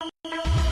Música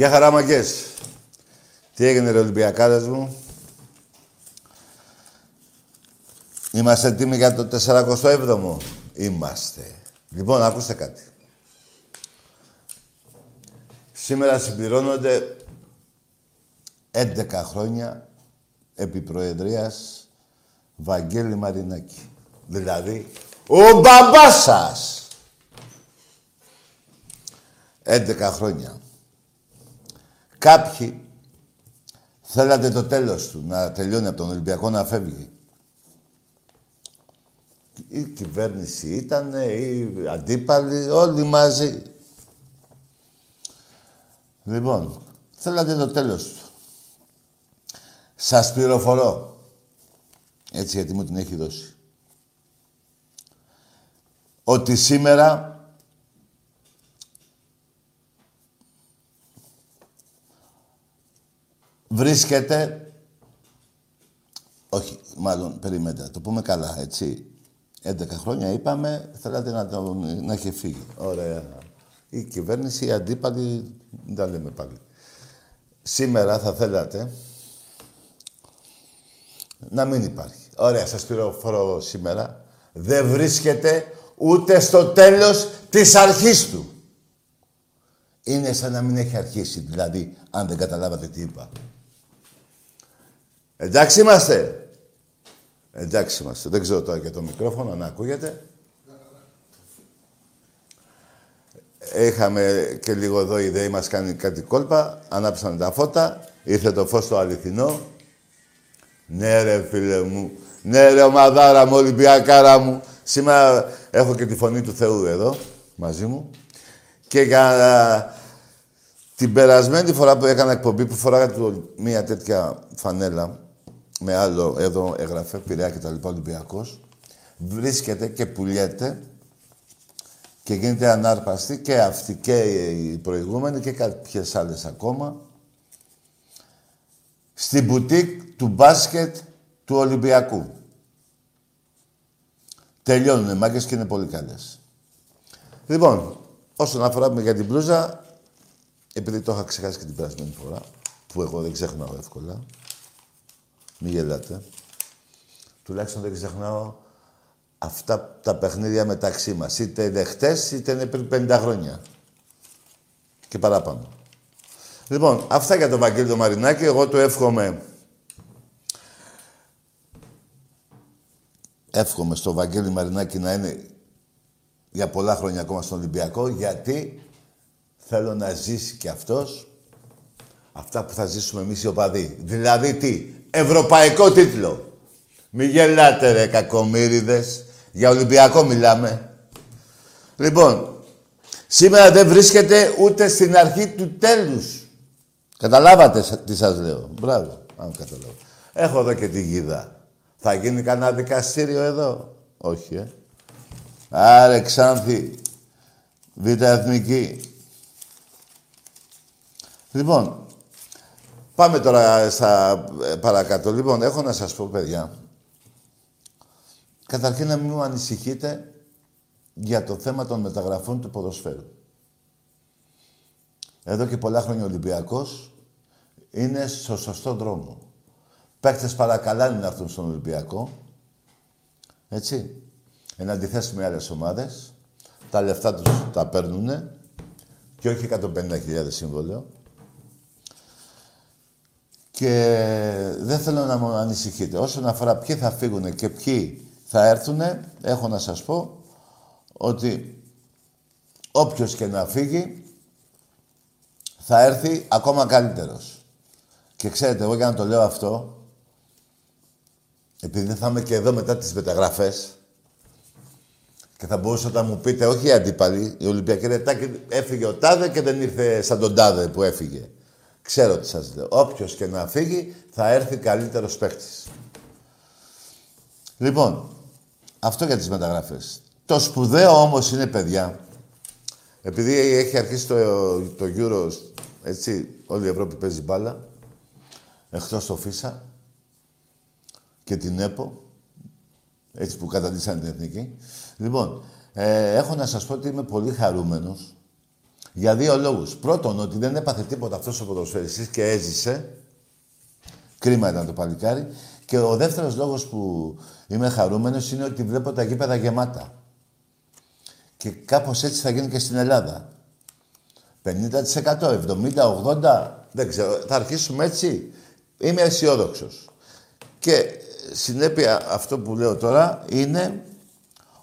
Γεια χαρά μαγκές. Τι έγινε ρε Ολυμπιακάδες μου; Είμαστε έτοιμοι για το 47ο. Είμαστε. Λοιπόν, ακούστε κάτι. Σήμερα συμπληρώνονται 11 χρόνια επί Προεδρίας Βαγγέλη Μαρινάκη. Δηλαδή, ο μπαμπάς σας. 11 χρόνια. Κάποιοι θέλατε το τέλος του, να τελειώνει από τον Ολυμπιακό να φεύγει. Η κυβέρνηση ήταν, οι αντίπαλοι, όλοι μαζί. Λοιπόν, θέλατε το τέλος του. Σας πληροφορώ. Έτσι γιατί μου την έχει δώσει. Ότι σήμερα βρίσκεται... Όχι, μάλλον, περιμένετε, το πούμε καλά, έτσι. 11 χρόνια είπαμε, θέλατε να, το, να έχει φύγει. Ωραία. Η κυβέρνηση, οι αντίπαλοι, δεν τα λέμε πάλι. Σήμερα θα θέλατε να μην υπάρχει. Ωραία, σας πληροφορώ σήμερα. Δεν βρίσκεται ούτε στο τέλος της αρχής του. Είναι σαν να μην έχει αρχίσει, δηλαδή, αν δεν καταλάβατε τι είπα. Εντάξει είμαστε. Εντάξει είμαστε. Δεν ξέρω τώρα και το μικρόφωνο να ακούγεται. Είχαμε και λίγο εδώ η ιδέα μας κάνει κάτι κόλπα. Ανάψαν τα φώτα. Ήρθε το φως το αληθινό. Ναι ρε φίλε μου. Ναι ρε ομαδάρα μου, Ολυμπιακάρα μου. Σήμερα έχω και τη φωνή του Θεού εδώ μαζί μου. Και για την περασμένη φορά που έκανα εκπομπή που φοράγα μια τέτοια φανέλα με άλλο εδώ έγραφε, Πειραιά και τα λοιπά Ολυμπιακός, βρίσκεται και πουλιέται και γίνεται ανάρπαστη και αυτή και η προηγούμενη και κάποιες άλλες ακόμα στην μπουτίκ του μπάσκετ του Ολυμπιακού. Τελειώνουν οι μάγκες και είναι πολύ καλές. Λοιπόν, όσον αφορά για την μπλούζα, επειδή το είχα ξεχάσει και την περασμένη φορά, που εγώ δεν ξέχναω εύκολα, Μην γελάτε. Τουλάχιστον δεν ξεχνάω αυτά τα παιχνίδια μεταξύ μας. Είτε είναι χτες, είτε είναι πριν 50 χρόνια. Και παράπάνω. Λοιπόν, αυτά για τον Βαγγέλη τον Μαρινάκη. Εγώ του εύχομαι... Εύχομαι στο Βαγγέλη Μαρινάκη να είναι για πολλά χρόνια ακόμα στον Ολυμπιακό, γιατί θέλω να ζήσει κι αυτός αυτά που θα ζήσουμε εμείς οι οπαδοί. Δηλαδή τι, ευρωπαϊκό τίτλο. Μη γελάτε ρε κακομύριδες. Για Ολυμπιακό μιλάμε. Λοιπόν, σήμερα δεν βρίσκεται ούτε στην αρχή του τέλους. Καταλάβατε τι σας λέω. Μπράβο, αν καταλάβω. Έχω εδώ και τη γίδα. Θα γίνει κανένα δικαστήριο εδώ; Όχι, ε. Άρε, Ξάνθη. Β' Εθνική. Λοιπόν, πάμε τώρα στα ε, παρακάτω. Λοιπόν, έχω να σας πω, παιδιά, Καταρχήν να μην μου ανησυχείτε για το θέμα των μεταγραφών του ποδοσφαίρου. Εδώ και πολλά χρόνια ο Ολυμπιακός είναι στο σωστό δρόμο. Παίκτες παρακαλάνε να έρθουν στον Ολυμπιακό. Έτσι. Εν αντιθέσει με άλλες ομάδες. Τα λεφτά τους τα παίρνουν και όχι 150.000 σύμβολο. Και δεν θέλω να μου ανησυχείτε. Όσον αφορά ποιοι θα φύγουν και ποιοι θα έρθουν, έχω να σας πω, ότι όποιος και να φύγει, θα έρθει ακόμα καλύτερος. Και ξέρετε, εγώ για να το λέω αυτό, επειδή θα είμαι και εδώ μετά τις μεταγραφές, και θα μπορούσατε να μου πείτε, όχι οι αντίπαλοι, η Ολυμπιακή Ρετάκη έφυγε ο Τάδε και δεν ήρθε σαν τον Τάδε που έφυγε. Ξέρω τι σας λέω. Όποιος και να φύγει, θα έρθει καλύτερος παίχτης. Λοιπόν, αυτό για τις μεταγραφές. Το σπουδαίο όμως είναι, παιδιά, επειδή έχει αρχίσει το, το Euro, έτσι, όλη η Ευρώπη παίζει μπάλα, εκτός το ΦΙΣΑ και την ΕΠΟ, έτσι που καταντήσαν την Εθνική. Λοιπόν, ε, έχω να σας πω ότι είμαι πολύ χαρούμενος για δύο λόγους. Πρώτον, ότι δεν έπαθε τίποτα αυτός ο ποδοσφαιριστής και έζησε. Κρίμα ήταν το παλικάρι. Και ο δεύτερος λόγος που είμαι χαρούμενος είναι ότι βλέπω τα γήπεδα γεμάτα. Και κάπως έτσι θα γίνει και στην Ελλάδα. 50%, 70%, 80%, δεν ξέρω. Θα αρχίσουμε έτσι. Είμαι αισιόδοξος. Και συνέπεια αυτό που λέω τώρα είναι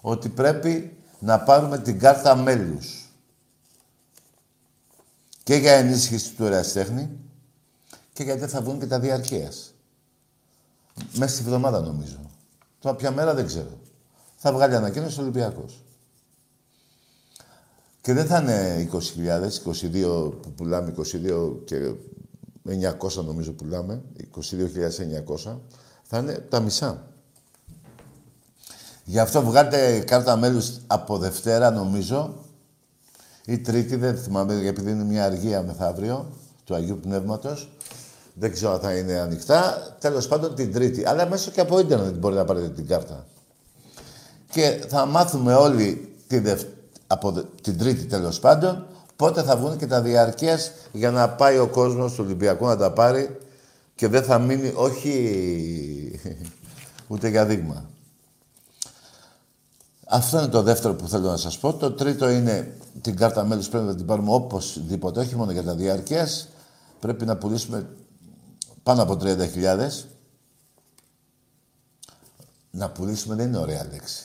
ότι πρέπει να πάρουμε την κάρτα μέλους. Και για ενίσχυση του εραστέχνη και γιατί θα βγουν και τα διαρκείας. Μέσα στη βδομάδα νομίζω. Τώρα ποια μέρα δεν ξέρω. Θα βγάλει ανακοίνωση ο Ολυμπιακός. Και δεν θα είναι 20.000, 22 που πουλάμε, 22 και 900 νομίζω πουλάμε, 22.900. Θα είναι τα μισά. Γι' αυτό βγάλετε κάρτα μέλους από Δευτέρα νομίζω ή Τρίτη, δεν θυμάμαι, επειδή είναι μια αργία μεθαύριο του Αγίου Πνεύματος. Δεν ξέρω αν θα είναι ανοιχτά. Τέλος πάντων την Τρίτη. Αλλά μέσα και από ίντερνετ μπορεί να πάρετε την κάρτα. Και θα μάθουμε όλοι τη από την Τρίτη τέλος πάντων πότε θα βγουν και τα διαρκείας για να πάει ο κόσμος του Ολυμπιακού να τα πάρει και δεν θα μείνει όχι ούτε για δείγμα. Αυτό είναι το δεύτερο που θέλω να σας πω. Το τρίτο είναι την κάρτα μέλους πρέπει να την πάρουμε οπωσδήποτε, όχι μόνο για τα διαρκείας. Πρέπει να πουλήσουμε πάνω από 30.000, να πουλήσουμε δεν είναι ωραία λέξη.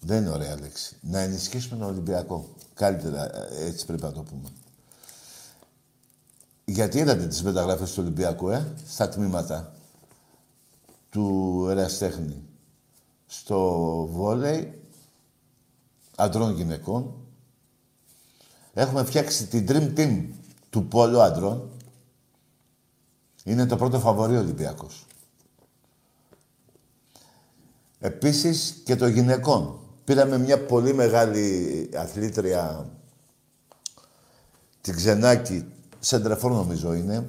Δεν είναι ωραία λέξη. Να ενισχύσουμε τον Ολυμπιακό. Καλύτερα ε, έτσι πρέπει να το πούμε. Γιατί είδατε τις μεταγραφές του Ολυμπιακού, ε, στα τμήματα του εραστέχνη. Στο βόλεϊ, αντρών γυναικών. Έχουμε φτιάξει την Dream Team του πόλου αντρών. Είναι το πρώτο φαβορή ο Ολυμπιακός. Επίσης και το γυναικών. Πήραμε μια πολύ μεγάλη αθλήτρια, την Ξενάκη, σεντρεφόρ νομίζω είναι.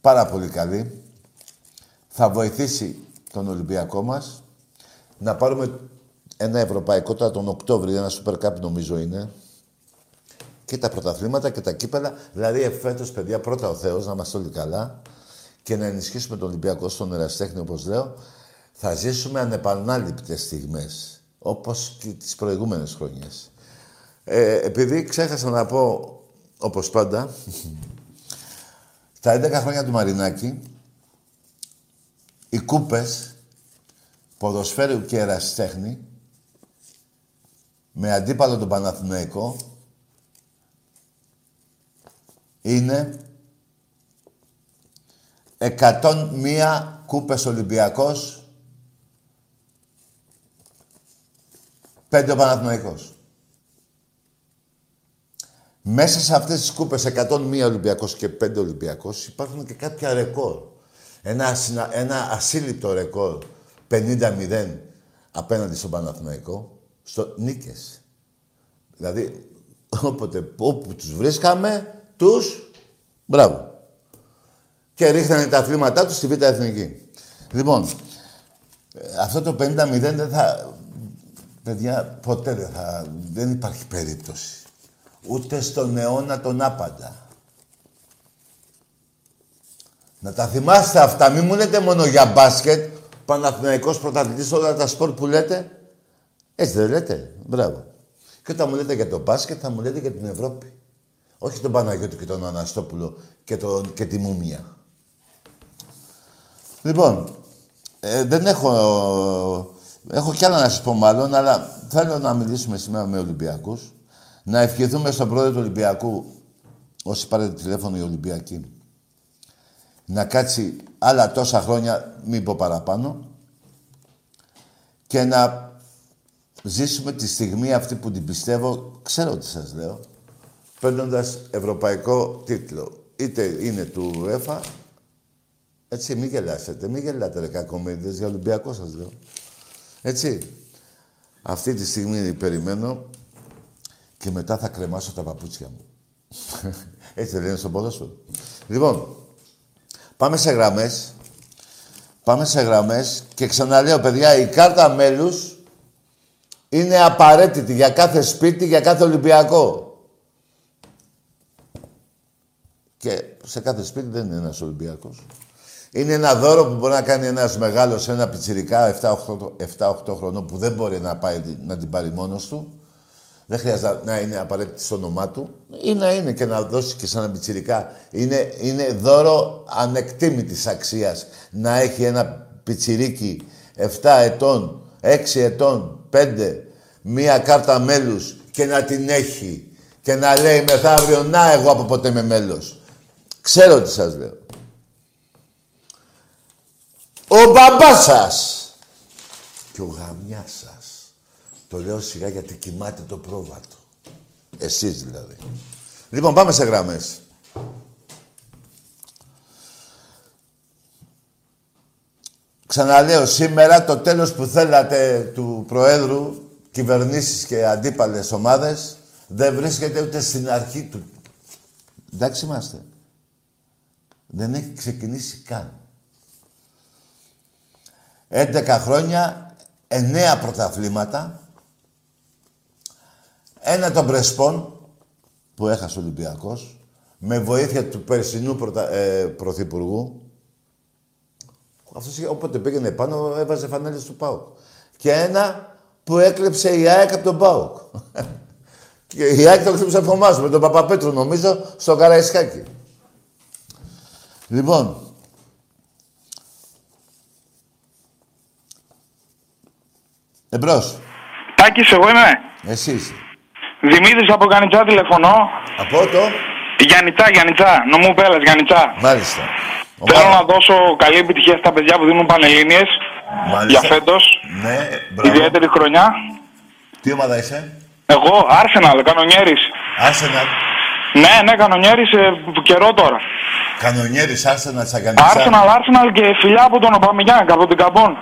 Πάρα πολύ καλή. Θα βοηθήσει τον Ολυμπιακό μας να πάρουμε ένα ευρωπαϊκό τώρα τον Οκτώβριο, ένα Super Cup νομίζω είναι. και τα πρωταθλήματα και τα κύπελα. Δηλαδή, εφέτος, παιδιά, πρώτα ο Θεός, να είμαστε όλοι καλά και να ενισχύσουμε τον Ολυμπιακό στον εραστέχνη, όπως λέω, θα ζήσουμε ανεπανάληπτες στιγμές, όπως και τις προηγούμενες χρονιές. Ε, επειδή ξέχασα να πω, όπως πάντα, τα 11 χρόνια του Μαρινάκη, οι κούπες ποδοσφαίρου και ερασιτέχνη με αντίπαλο τον Παναθηναϊκό είναι 101 κούπες Ολυμπιακός, 5 ο Παναθηναϊκός. Μέσα σε αυτές τις κούπες 101 Ολυμπιακός και 5 Ολυμπιακός υπάρχουν και κάποια ρεκόρ. Ένα, ένα ασύλληπτο ρεκόρ 50-0 απέναντι στον Παναθηναϊκό, στο νίκες. Δηλαδή, όποτε, όπου τους βρίσκαμε, τους, μπράβο. Και ρίχνανε τα αθλήματά τους στη Β' Εθνική. Λοιπόν, αυτό το 50-0 δεν θα... Παιδιά, ποτέ δεν θα... Δεν υπάρχει περίπτωση. Ούτε στον αιώνα τον άπαντα. Να τα θυμάστε αυτά. Μην μου λέτε μόνο για μπάσκετ. Παναθηναϊκός πρωταθλητής όλα τα σπορ που λέτε. Έτσι δεν λέτε. Μπράβο. Και όταν μου λέτε για το μπάσκετ θα μου λέτε για την Ευρώπη. Όχι τον Παναγιώτη και τον Αναστόπουλο και, τον, και τη Μούμια. Λοιπόν, ε, δεν έχω... Έχω κι άλλα να σας πω μάλλον, αλλά θέλω να μιλήσουμε σήμερα με Ολυμπιακούς. Να ευχηθούμε στον πρόεδρο του Ολυμπιακού, όσοι πάρετε τηλέφωνο οι Ολυμπιακοί, να κάτσει άλλα τόσα χρόνια, μην πω παραπάνω, και να ζήσουμε τη στιγμή αυτή που την πιστεύω, ξέρω τι σας λέω, παίρνοντας ευρωπαϊκό τίτλο. Είτε είναι του ΕΦΑ, έτσι, μην γελάσετε, μην γελάτε ρε κακομίδες, για Ολυμπιακό σας λέω. Έτσι. Αυτή τη στιγμή περιμένω και μετά θα κρεμάσω τα παπούτσια μου. Έτσι δεν λένε στον ποδόσφαιρο. Λοιπόν, πάμε σε γραμμές. Πάμε σε γραμμές και ξαναλέω, παιδιά, η κάρτα μέλους είναι απαραίτητη για κάθε σπίτι, για κάθε Ολυμπιακό. Και σε κάθε σπίτι δεν είναι ένας Ολυμπιακός. Είναι ένα δώρο που μπορεί να κάνει ένας μεγάλος, ένα πιτσιρικά 7-8 χρονών που δεν μπορεί να, πάει, να την πάρει μόνος του. Δεν χρειάζεται να είναι απαραίτητη στο όνομά του. Ή να είναι και να δώσει και σαν πιτσιρικά. Είναι, είναι δώρο ανεκτήμητης αξίας να έχει ένα πιτσιρίκι 7 ετών, 6 ετών, 5, μία κάρτα μέλους και να την έχει και να λέει μεθαύριο να εγώ από ποτέ είμαι μέλος. Ξέρω τι σας λέω. Ο μπαμπάς σας και ο γαμιάς σας. Το λέω σιγά γιατί κοιμάται το πρόβατο. Εσείς δηλαδή. Λοιπόν, πάμε σε γραμμές. Ξαναλέω, σήμερα το τέλος που θέλατε του Προέδρου, κυβερνήσεις και αντίπαλες ομάδες, δεν βρίσκεται ούτε στην αρχή του. Εντάξει είμαστε. Δεν έχει ξεκινήσει καν. 11 χρόνια, 9 πρωταθλήματα, ένα των Πρεσπών που έχασε ο Ολυμπιακός, με βοήθεια του περσινού πρωτα... ε, πρωθυπουργού. Αυτός όποτε πήγαινε πάνω έβαζε φανέλες του ΠΑΟΚ. Και ένα που έκλεψε η ΑΕΚ από τον ΠΑΟΚ. και η ΑΕΚ το έκλεψε από εμάς, με τον Παπαπέτρου νομίζω, στο Καραϊσκάκι. Λοιπόν, εμπρός. Τάκης, εγώ είμαι. Εσύ είσαι. Δημήτρης από Γιάννητσά τηλεφωνώ. Από το. Γιάννητσά, Γιάννητσά. Νομού Πέλας, Γιάννητσά. Μάλιστα. Θέλω να δώσω καλή επιτυχία στα παιδιά που δίνουν Πανελλήνιες Μάλιστα. για φέτος. Ναι, μπράβο. Ιδιαίτερη χρονιά. Τι ομάδα είσαι; Εγώ, Arsenal, κανονιέρης. Arsenal. Ναι, ναι, κανονιέρης ε, καιρό τώρα. Κανονιέρης Arsenal Σαγκανισά. Arsenal, Arsenal και φιλιά από τον Οπαμιγιάνγκ, από την Καμπόν.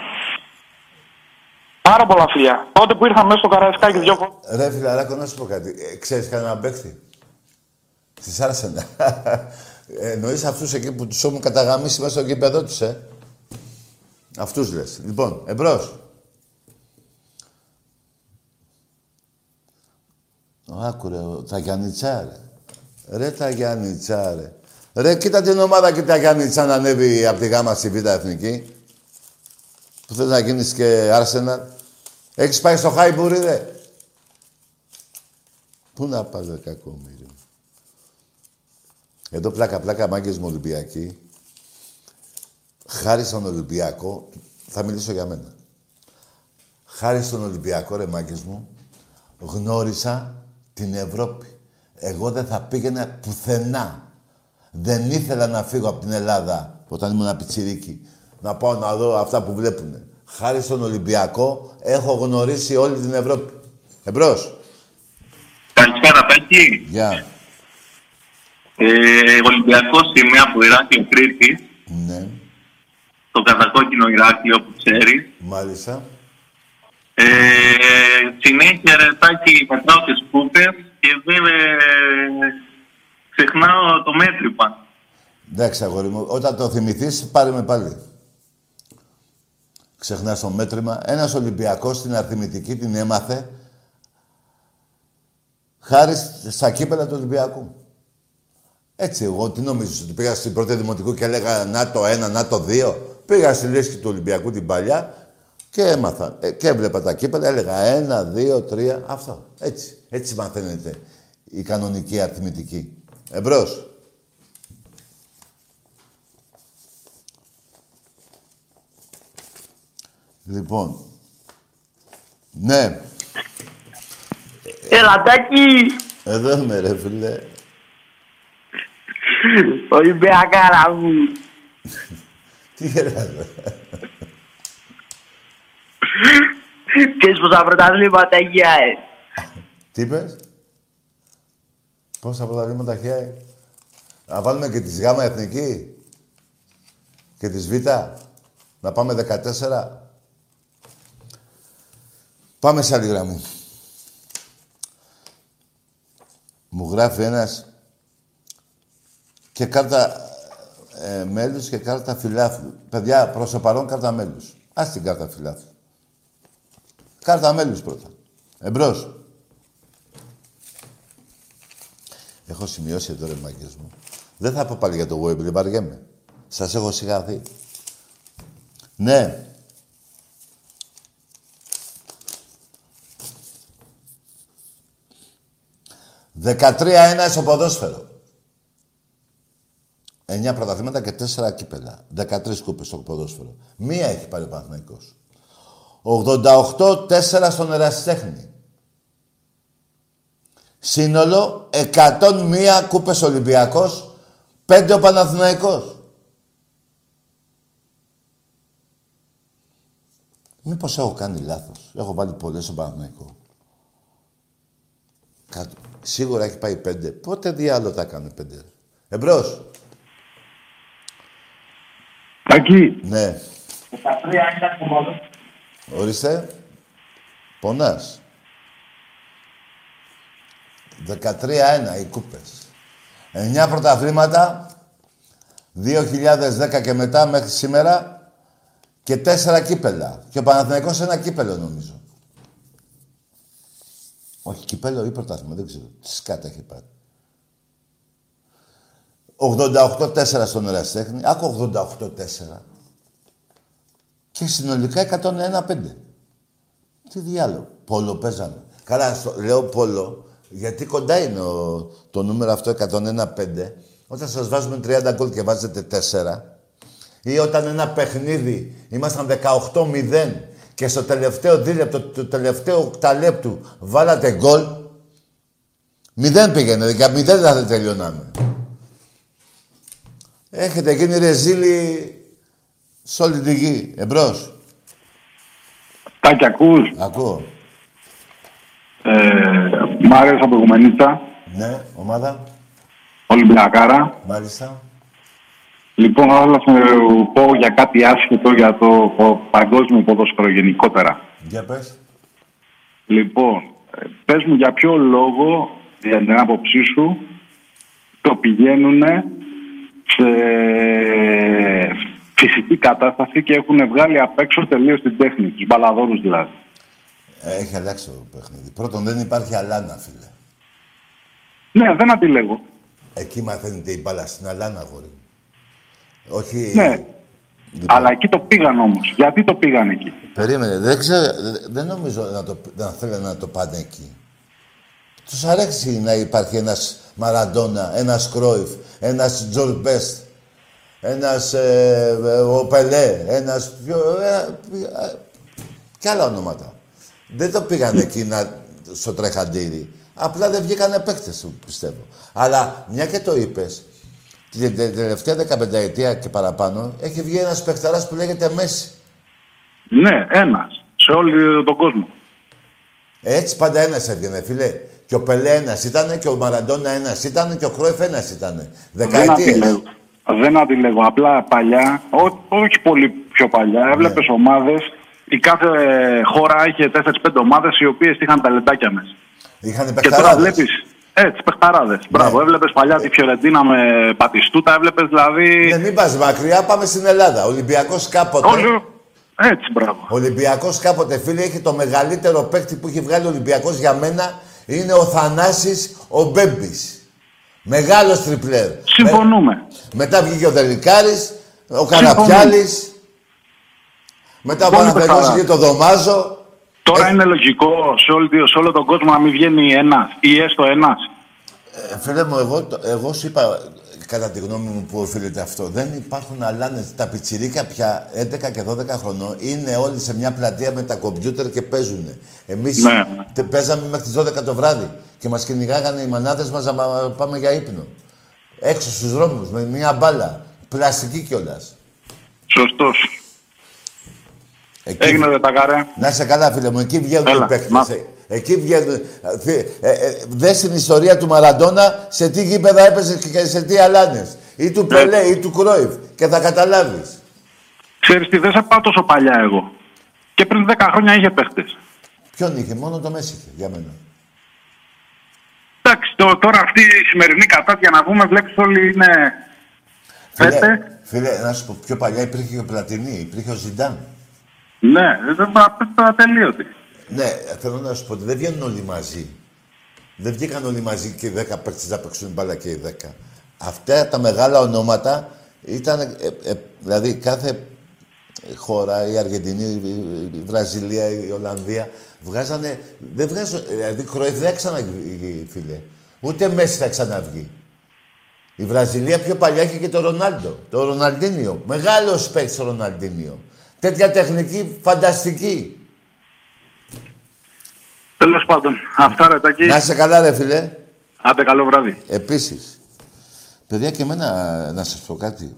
Πάρα πολλά φιλιά. Τότε που ήρθα μέσα στο Καραϊσκάκι δυο φορές. Ρε φιλαράκο, να σου πω κάτι. Ε, ξέρεις κανένα παίχτη. Της Arsenal. ε, εννοείς αυτούς εκεί που τους έχουν καταγαμίσει μέσα στο γήπεδο τους, ε; Αυτούς λες. Λοιπόν, εμπρός. Α, άκου ρε, τα Γιάννητσά, ρε. Ρε τα Γιάννητσά, ρε. Ρε, κοίτα την ομάδα και τα Γιάννητσά να ανέβει από τη γάμα στη Β' Εθνική. Που θες να γίνεις και Άρσενα. Έχεις πάει στο Χάιμπουρι, ρε. Πού να πας, ρε, κακόμοιρε. Εδώ πλάκα-πλάκα μάγκες μου Ολυμπιακοί. Χάρη στον Ολυμπιακό, θα μιλήσω για μένα. Χάρη στον Ολυμπιακό, ρε μάγκες μου, γνώρισα την Ευρώπη. Εγώ δεν θα πήγαινα πουθενά. Δεν ήθελα να φύγω από την Ελλάδα όταν ήμουν πιτσιρίκι. Να πάω να δω αυτά που βλέπουνε. Χάρη στον Ολυμπιακό έχω γνωρίσει όλη την Ευρώπη. Εμπρός. Καλησπέρα, Τάκη. Γεια. Ε, Ολυμπιακός είμαι από Ηράκλειο Κρήτη. Ναι. Το κατακόκκινο Ηράκλειο που ξέρεις. Μάλιστα. Ε, συνέχεια ρε Τάκη μετράω τις κούπες και δεν ε, ξεχνάω το μέτρημα. Εντάξει, αγόρι μου. Όταν το θυμηθείς, πάρε με πάλι. Ξεχνάς το μέτρημα. Ένας Ολυμπιακός στην αριθμητική την έμαθε χάρη στα κύπελα του Ολυμπιακού. Έτσι, εγώ τι νομίζω, ότι πήγα στην πρώτη δημοτικού και έλεγα να το ένα, να το δύο. Πήγα στη λύση του Ολυμπιακού την παλιά και έμαθα. Ε, και έβλεπα τα κύπελα, έλεγα ένα, δύο, τρία. Αυτό. Έτσι. Έτσι μαθαίνετε η κανονική αριθμητική. Εμπρός. Λοιπόν. Ναι. Ελατάκι, Εδώ είμαι ρε φίλε. Ολυμπιακάρα μου. Τι γελάς ρε. Ξέρεις πόσα πρωταθλήματα έχει ε. Τι είπες; Πόσα πρωταθλήματα έχει ΑΕΚ. Να βάλουμε και τις γάμα εθνική. Και τις β. Να πάμε 14. Πάμε σε άλλη γραμμή. Μου γράφει ένας και κάρτα ε, μέλους και κάρτα φιλάθλου. Παιδιά, προς το παρόν κάρτα μέλους. Ας την κάρτα φιλάθλου. Κάρτα μέλους πρώτα. Εμπρός. Έχω σημειώσει εδώ ρε μάγκες μου. Δεν θα πω πάλι για το Wembley, βαριέμαι. Σας έχω σιγαθεί. Ναι. Δεκατρία ένα στο ποδόσφαιρο. 9 πρωταθλήματα και 4 κύπελα. 13 κούπες στο ποδόσφαιρο. Μία έχει πάρει ο Παναθηναϊκός. 88-4 στον Ερασιτέχνη. Σύνολο 101 κούπες Ολυμπιακός, 5 ο Παναθηναϊκός. Μήπως έχω κάνει λάθος. Έχω βάλει πολλές στον Παναθηναϊκό. Κάτω. Σίγουρα έχει πάει 5. Πότε διάλογο θα έκανε 5. Εμπρός. Τάκη, Ναι. Ορίστε. Πονάς. 13-1 οι κούπες. 9 πρωταθλήματα. 2010 και μετά μέχρι σήμερα. Και 4 κύπελα. Και ο Παναθηναϊκός ένα κύπελο νομίζω. Όχι, κύπελο ή πρωτάθλημα, δεν ξέρω. Τι σκάτα έχει πάρει. 88-4 στον Εραστέχνη. Άκου 88-4. Και συνολικά 101-5. Τι διάλογο. Πόλο παίζαμε. Καλά, στο, λέω πόλο, γιατί κοντά είναι ο, το νούμερο αυτό 101-5. Όταν σας βάζουμε 30 γκολ και βάζετε 4, ή όταν ένα παιχνίδι ήμασταν 18-0 και στο τελευταίο δίλεπτο, το τελευταίο οκταλέπτου βάλατε γκολ, μηδέν πήγαινε, 10 δεν τελειώναμε. Έχετε γίνει ρεζίλη σε όλη τη γη. Εμπρός. Τάκη ακούς; Ακούω. Ε, μ' άρεσε από Γουμενίτσα, Ναι, ομάδα. Ολυμπιακάρα. Μάλιστα. Λοιπόν, θα ήθελα να σου πω για κάτι άσχετο για το πο- παγκόσμιο ποδόσφαιρο γενικότερα. Για πες. Λοιπόν, ε, πες μου για ποιο λόγο, για την άποψή σου, το πηγαίνουν σε φυσική κατάσταση και έχουν βγάλει απ' έξω τελείως την τέχνη, τους μπαλαδόρους δηλαδή. Ε, Έχει αλλάξει το παιχνίδι. Πρώτον, δεν υπάρχει αλάνα, φίλε. Ναι, δεν αντιλέγω. Εκεί μαθαίνετε η μπάλα στην Αλάνα, αγόρι μου. Όχι... Ναι. Λοιπόν, Αλλά εκεί το πήγαν όμως. Γιατί το πήγαν εκεί; Περίμενε, δεν ξέρω, δε- δεν νομίζω να, το, να θέλουν να το πάνε εκεί. Τους αρέσει να υπάρχει ένας Μαραντόνα, ένας Κρόιφ, ένας Τζορ Μπέστ, ένας ε, ε, ο Πελέ, ένας πιο, ε, ε, και άλλα ονόματα. Δεν το πήγαν εκεί να, στο τρεχαντήρι. Απλά δεν βγήκανε παίκτες, πιστεύω. Αλλά μια και το είπες, την τε- τελευταία 15 ετία και παραπάνω, έχει βγει ένας παιχταράς που λέγεται Μέση. Ναι, ένας. Σε όλο τον κόσμο. Έτσι πάντα ένας έβγαινε, φίλε. Και ο Πελέ ένας ήταν, και ο Μαραντόνα ένας ήταν, και ο Κρόεφ ένας ήταν. Δεν Δεκαετίες. αντιλέγω. Δεν αντιλέγω. Απλά παλιά, ό, όχι πολύ πιο παλιά, Ναι. έβλεπες ομάδες. Η κάθε χώρα είχε 4-5 ομάδες οι οποίες είχαν ταλεντάκια μέσα. Είχαν Και τώρα παιχταράδες. βλέπεις. Έτσι, παιχταράδες. Μπράβο, έβλεπες παλιά τη Φιωρεντίνα με πατιστούτα, έβλεπες δηλαδή. Ναι, μην πας μακριά, πάμε στην Ελλάδα. Ο Ολυμπιακός κάποτε... Όλο. Έτσι, μπράβο. Ο Ολυμπιακός κάποτε, φίλε, έχει το μεγαλύτερο παίκτη που έχει βγάλει ο Ολυμπιακός για μένα. Είναι ο Θανάσης ο Μπέμπης. Μεγάλος τριπλέρ. Συμφωνούμε. Με- μετά βγήκε ο Δελικάρης, ο Καραπιάλης. Μετά ο Πολύ Παναθηναϊκός παιχταρά. είχε το Δωμάζο. Τώρα Ε, είναι λογικό σε, όλη, σε όλο τον κόσμο να μην βγαίνει ένας ή έστω ένας. Ε, Φίλε μου, εγώ, το- εγώ σου είπα, κατά τη γνώμη μου που οφείλεται αυτό, δεν υπάρχουν αλάνες. Τα πιτσιρίκα πια 11 και 12 χρονών είναι όλοι σε μια πλατεία με τα κομπιούτερ και παίζουν. Εμείς Ναι, ναι. τε- παίζαμε μέχρι τις 12 το βράδυ και μας κυνηγάγανε οι μανάδες μας να πα- πάμε για ύπνο. Έξω στους δρόμους, με μια μπάλα. Πλαστική κιόλας. Σωστός. Εκεί, Έγινε ρε τα καρέ. Να είσαι καλά, φίλε μου. Εκεί βγαίνουν Έλα, οι παίκτες. να. Ε, Εκεί βγαίνουν. ε, φι- Ε, ε, δες την ιστορία του Μαραντόνα σε τι γήπεδα έπαιζε και σε τι αλάνες. Ή του Πελέ ή του Κρόιφ. Και θα καταλάβεις. Ξέρεις τι, δεν σε πάω τόσο παλιά εγώ. Και πριν 10 χρόνια είχε παίχτες. Ποιον είχε, μόνο το Μέση είχε για μένα. Εντάξει, το- τώρα αυτή η σημερινή κατάτια να πούμε, βλέπεις όλοι είναι... Φίλε, Πέστε. φίλε, να σου πω, πιο παλιά υπήρχε και ο Πλατινί, υπήρχε ο Ζιντάν. Ναι, δεν θα πες ατελείωτη. Ναι, θέλω να σου πω ότι δεν βγαίνουν όλοι μαζί. Δεν βγήκαν όλοι μαζί και οι 10 παίκτες να παίξουν μπάλα και οι 10. Αυτά τα μεγάλα ονόματα ήταν, ε, ε, δηλαδή κάθε χώρα, η Αργεντινή, η, η Βραζιλία, η Ολλανδία, βγάζανε, δεν βγάζουν, δηλαδή Κρόιφ δεν θα ξαναβγεί, φίλε. Ούτε Μέση θα ξαναβγεί. Η Βραζιλία πιο παλιά είχε και το Ρονάλντο, το Ροναλντίνιο. Μεγάλος παίκτης ο Ροναλντίνιο. Τέτοια τεχνική φανταστική. Τέλος πάντων, αυτά ρε Τάκη. Να είσαι καλά, ρε φίλε. Άντε καλό βράδυ. Επίσης, παιδιά και εμένα να σας πω κάτι.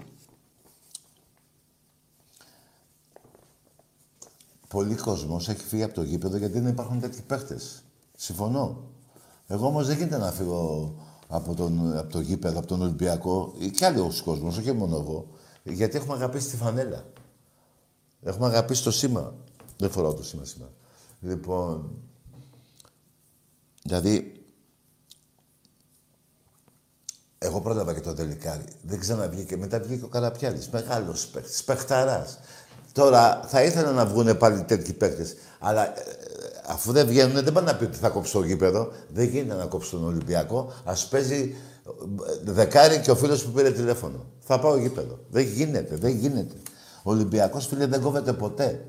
Πολλοί κόσμος έχει φύγει από το γήπεδο γιατί δεν υπάρχουν τέτοιοι παίχτες. Συμφωνώ. Εγώ όμως δεν γίνεται να φύγω από, τον, από το γήπεδο, από τον Ολυμπιακό ή κι άλλος κόσμος, όχι μόνο εγώ. Γιατί έχουμε αγαπήσει τη φανέλα. Έχουμε αγαπήσει το σήμα. Δεν φοράω το σήμα σήμερα. Λοιπόν, δηλαδή εγώ πρόλαβα και το τελικάρι. Δεν ξαναβγήκε. Μετά βγήκε ο Καραπιάλης. Μεγάλος παίκτης, παιχταράς. Τώρα θα ήθελα να βγουν πάλι τέτοιοι παίκτες. Αλλά ε, αφού δεν βγαίνουν, δεν πάνε να πει ότι θα κόψω το γήπεδο. Δεν γίνεται να κόψω τον Ολυμπιακό. Ας παίζει ε, δεκάρι και ο φίλος που πήρε τηλέφωνο. Θα πάω γήπεδο. Δεν γίνεται, δεν γίνεται. Ο Ολυμπιακός, φίλε, δεν κόβεται ποτέ.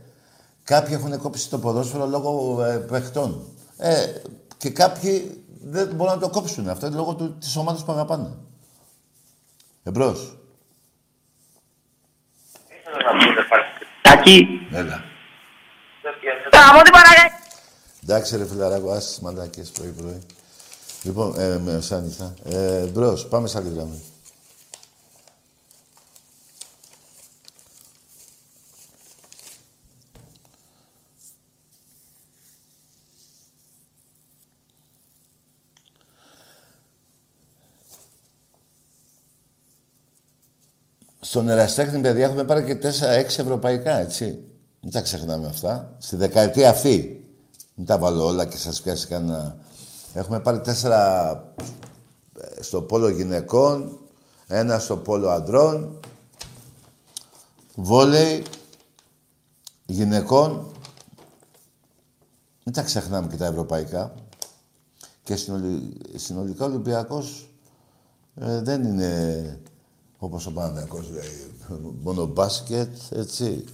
Κάποιοι έχουν κόψει το ποδόσφαιρο λόγω ε, παιχτών. Ε, και κάποιοι δεν μπορούν να το κόψουν. Αυτό είναι λόγω του, της ομάδας που αγαπάνε. Εμπρός. Τάκη. Έλα. Γαμώ την Παναγία. Εντάξει ρε φιλαράκο, άσε τις μαλάκες πρωί πρωί. Λοιπόν, ε, με σάνιστα. Ε, εμπρός, πάμε σε άλλη γραμμή. Στον Εραστέχνη, παιδιά, έχουμε πάρει και 4-6 ευρωπαϊκά, έτσι. Μην τα ξεχνάμε αυτά. Στη δεκαετία αυτή. Μην τα βάλω όλα και σας πιάσει κανένα... Έχουμε πάρει τέσσερα ε, στο πόλο γυναικών, ένα στο πόλο αντρών, βόλεϊ γυναικών. Μην τα ξεχνάμε και τα ευρωπαϊκά. Και συνολι- συνολικά ο Ολυμπιακός ε, δεν είναι όπως ο Παναθηναϊκός λέει, μόνο μπάσκετ, έτσι.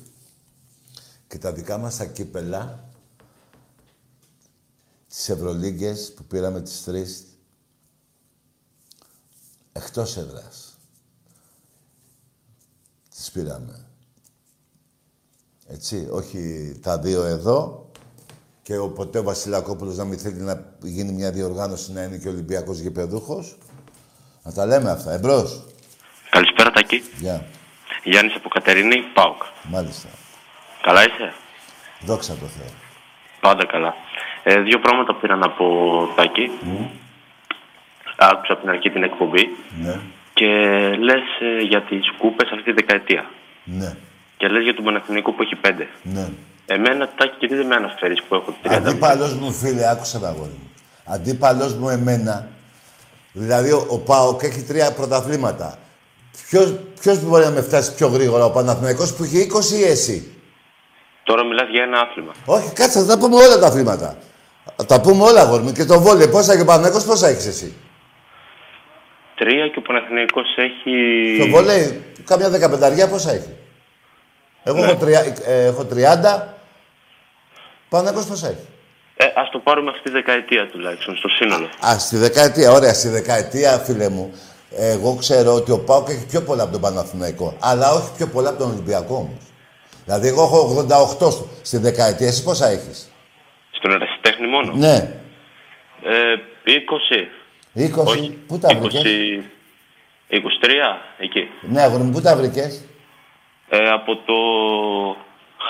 Και τα δικά μας τα κύπελα, τις Ευρωλίγκες που πήραμε τις τρεις, εκτός έδρας. Τις πήραμε. Έτσι, όχι τα δύο εδώ και ο ποτέ ο Βασιλακόπουλος να μην θέλει να γίνει μια διοργάνωση να είναι και ο Ολυμπιακός γηπεδούχος. Να τα λέμε αυτά. Εμπρός. Καλησπέρα Τάκη. Γεια. Γιάννης από Κατερίνη, ΠΑΟΚ. Μάλιστα. Καλά είσαι; Δόξα τω Θεώ. Πάντα καλά. Ε, δύο πράγματα πήρα να πω Τάκη. Άκουσα από την αρχή την εκπομπή Ναι. και λες ε, για τις κούπες αυτή τη δεκαετία. Ναι. Και λες για τον Παναθηναϊκό που έχει πέντε. Ναι. Εμένα Τάκη και τι δεν με αναφέρεις που έχω 30. Αντίπαλος μου, φίλε, άκουσα τα αγόρι μου. Αντίπαλος μου εμένα. Δηλαδή, ο, ο ΠΑΟΚ έχει τρία πρωταθλήματα. Ποιος, ποιος μπορεί να με φτάσει πιο γρήγορα, ο Παναθηναϊκός που είχε 20 ή εσύ; Τώρα μιλάς για ένα άθλημα. Όχι, κάτσε, θα τα πούμε όλα τα αθλήματα. Θα τα πούμε όλα, αγόρι μου. Και το βόλε, πόσα και ο Παναθηναϊκός, πόσα έχεις εσύ; Τρία και ο Παναθηναϊκός έχει... Το βόλε, κάμια δεκαπενταριά πόσα έχει; Εγώ έχω, τρια, ε, έχω 30. Παναθηναϊκός πόσα έχει; Ε, ας το πάρουμε αυτή τη δεκαετία τουλάχιστον, στο σύνολο. Α, στη δεκαετία, ωραία, στη δεκαετία, φίλε μου. Εγώ ξέρω ότι ο Πάοκ έχει πιο πολλά από τον Παναθηναϊκό. Αλλά όχι πιο πολλά από τον Ολυμπιακό όμως. Δηλαδή, εγώ έχω 88 στο- στη δεκαετία. Εσύ πόσα έχεις; Στον ερασιτέχνη μόνο; Ναι. Ε, 20. 20. Όχι, Πού τα 20... βρήκε. 23, εκεί. Ναι, αγόρι μου, πού τα βρήκες; Ε, από το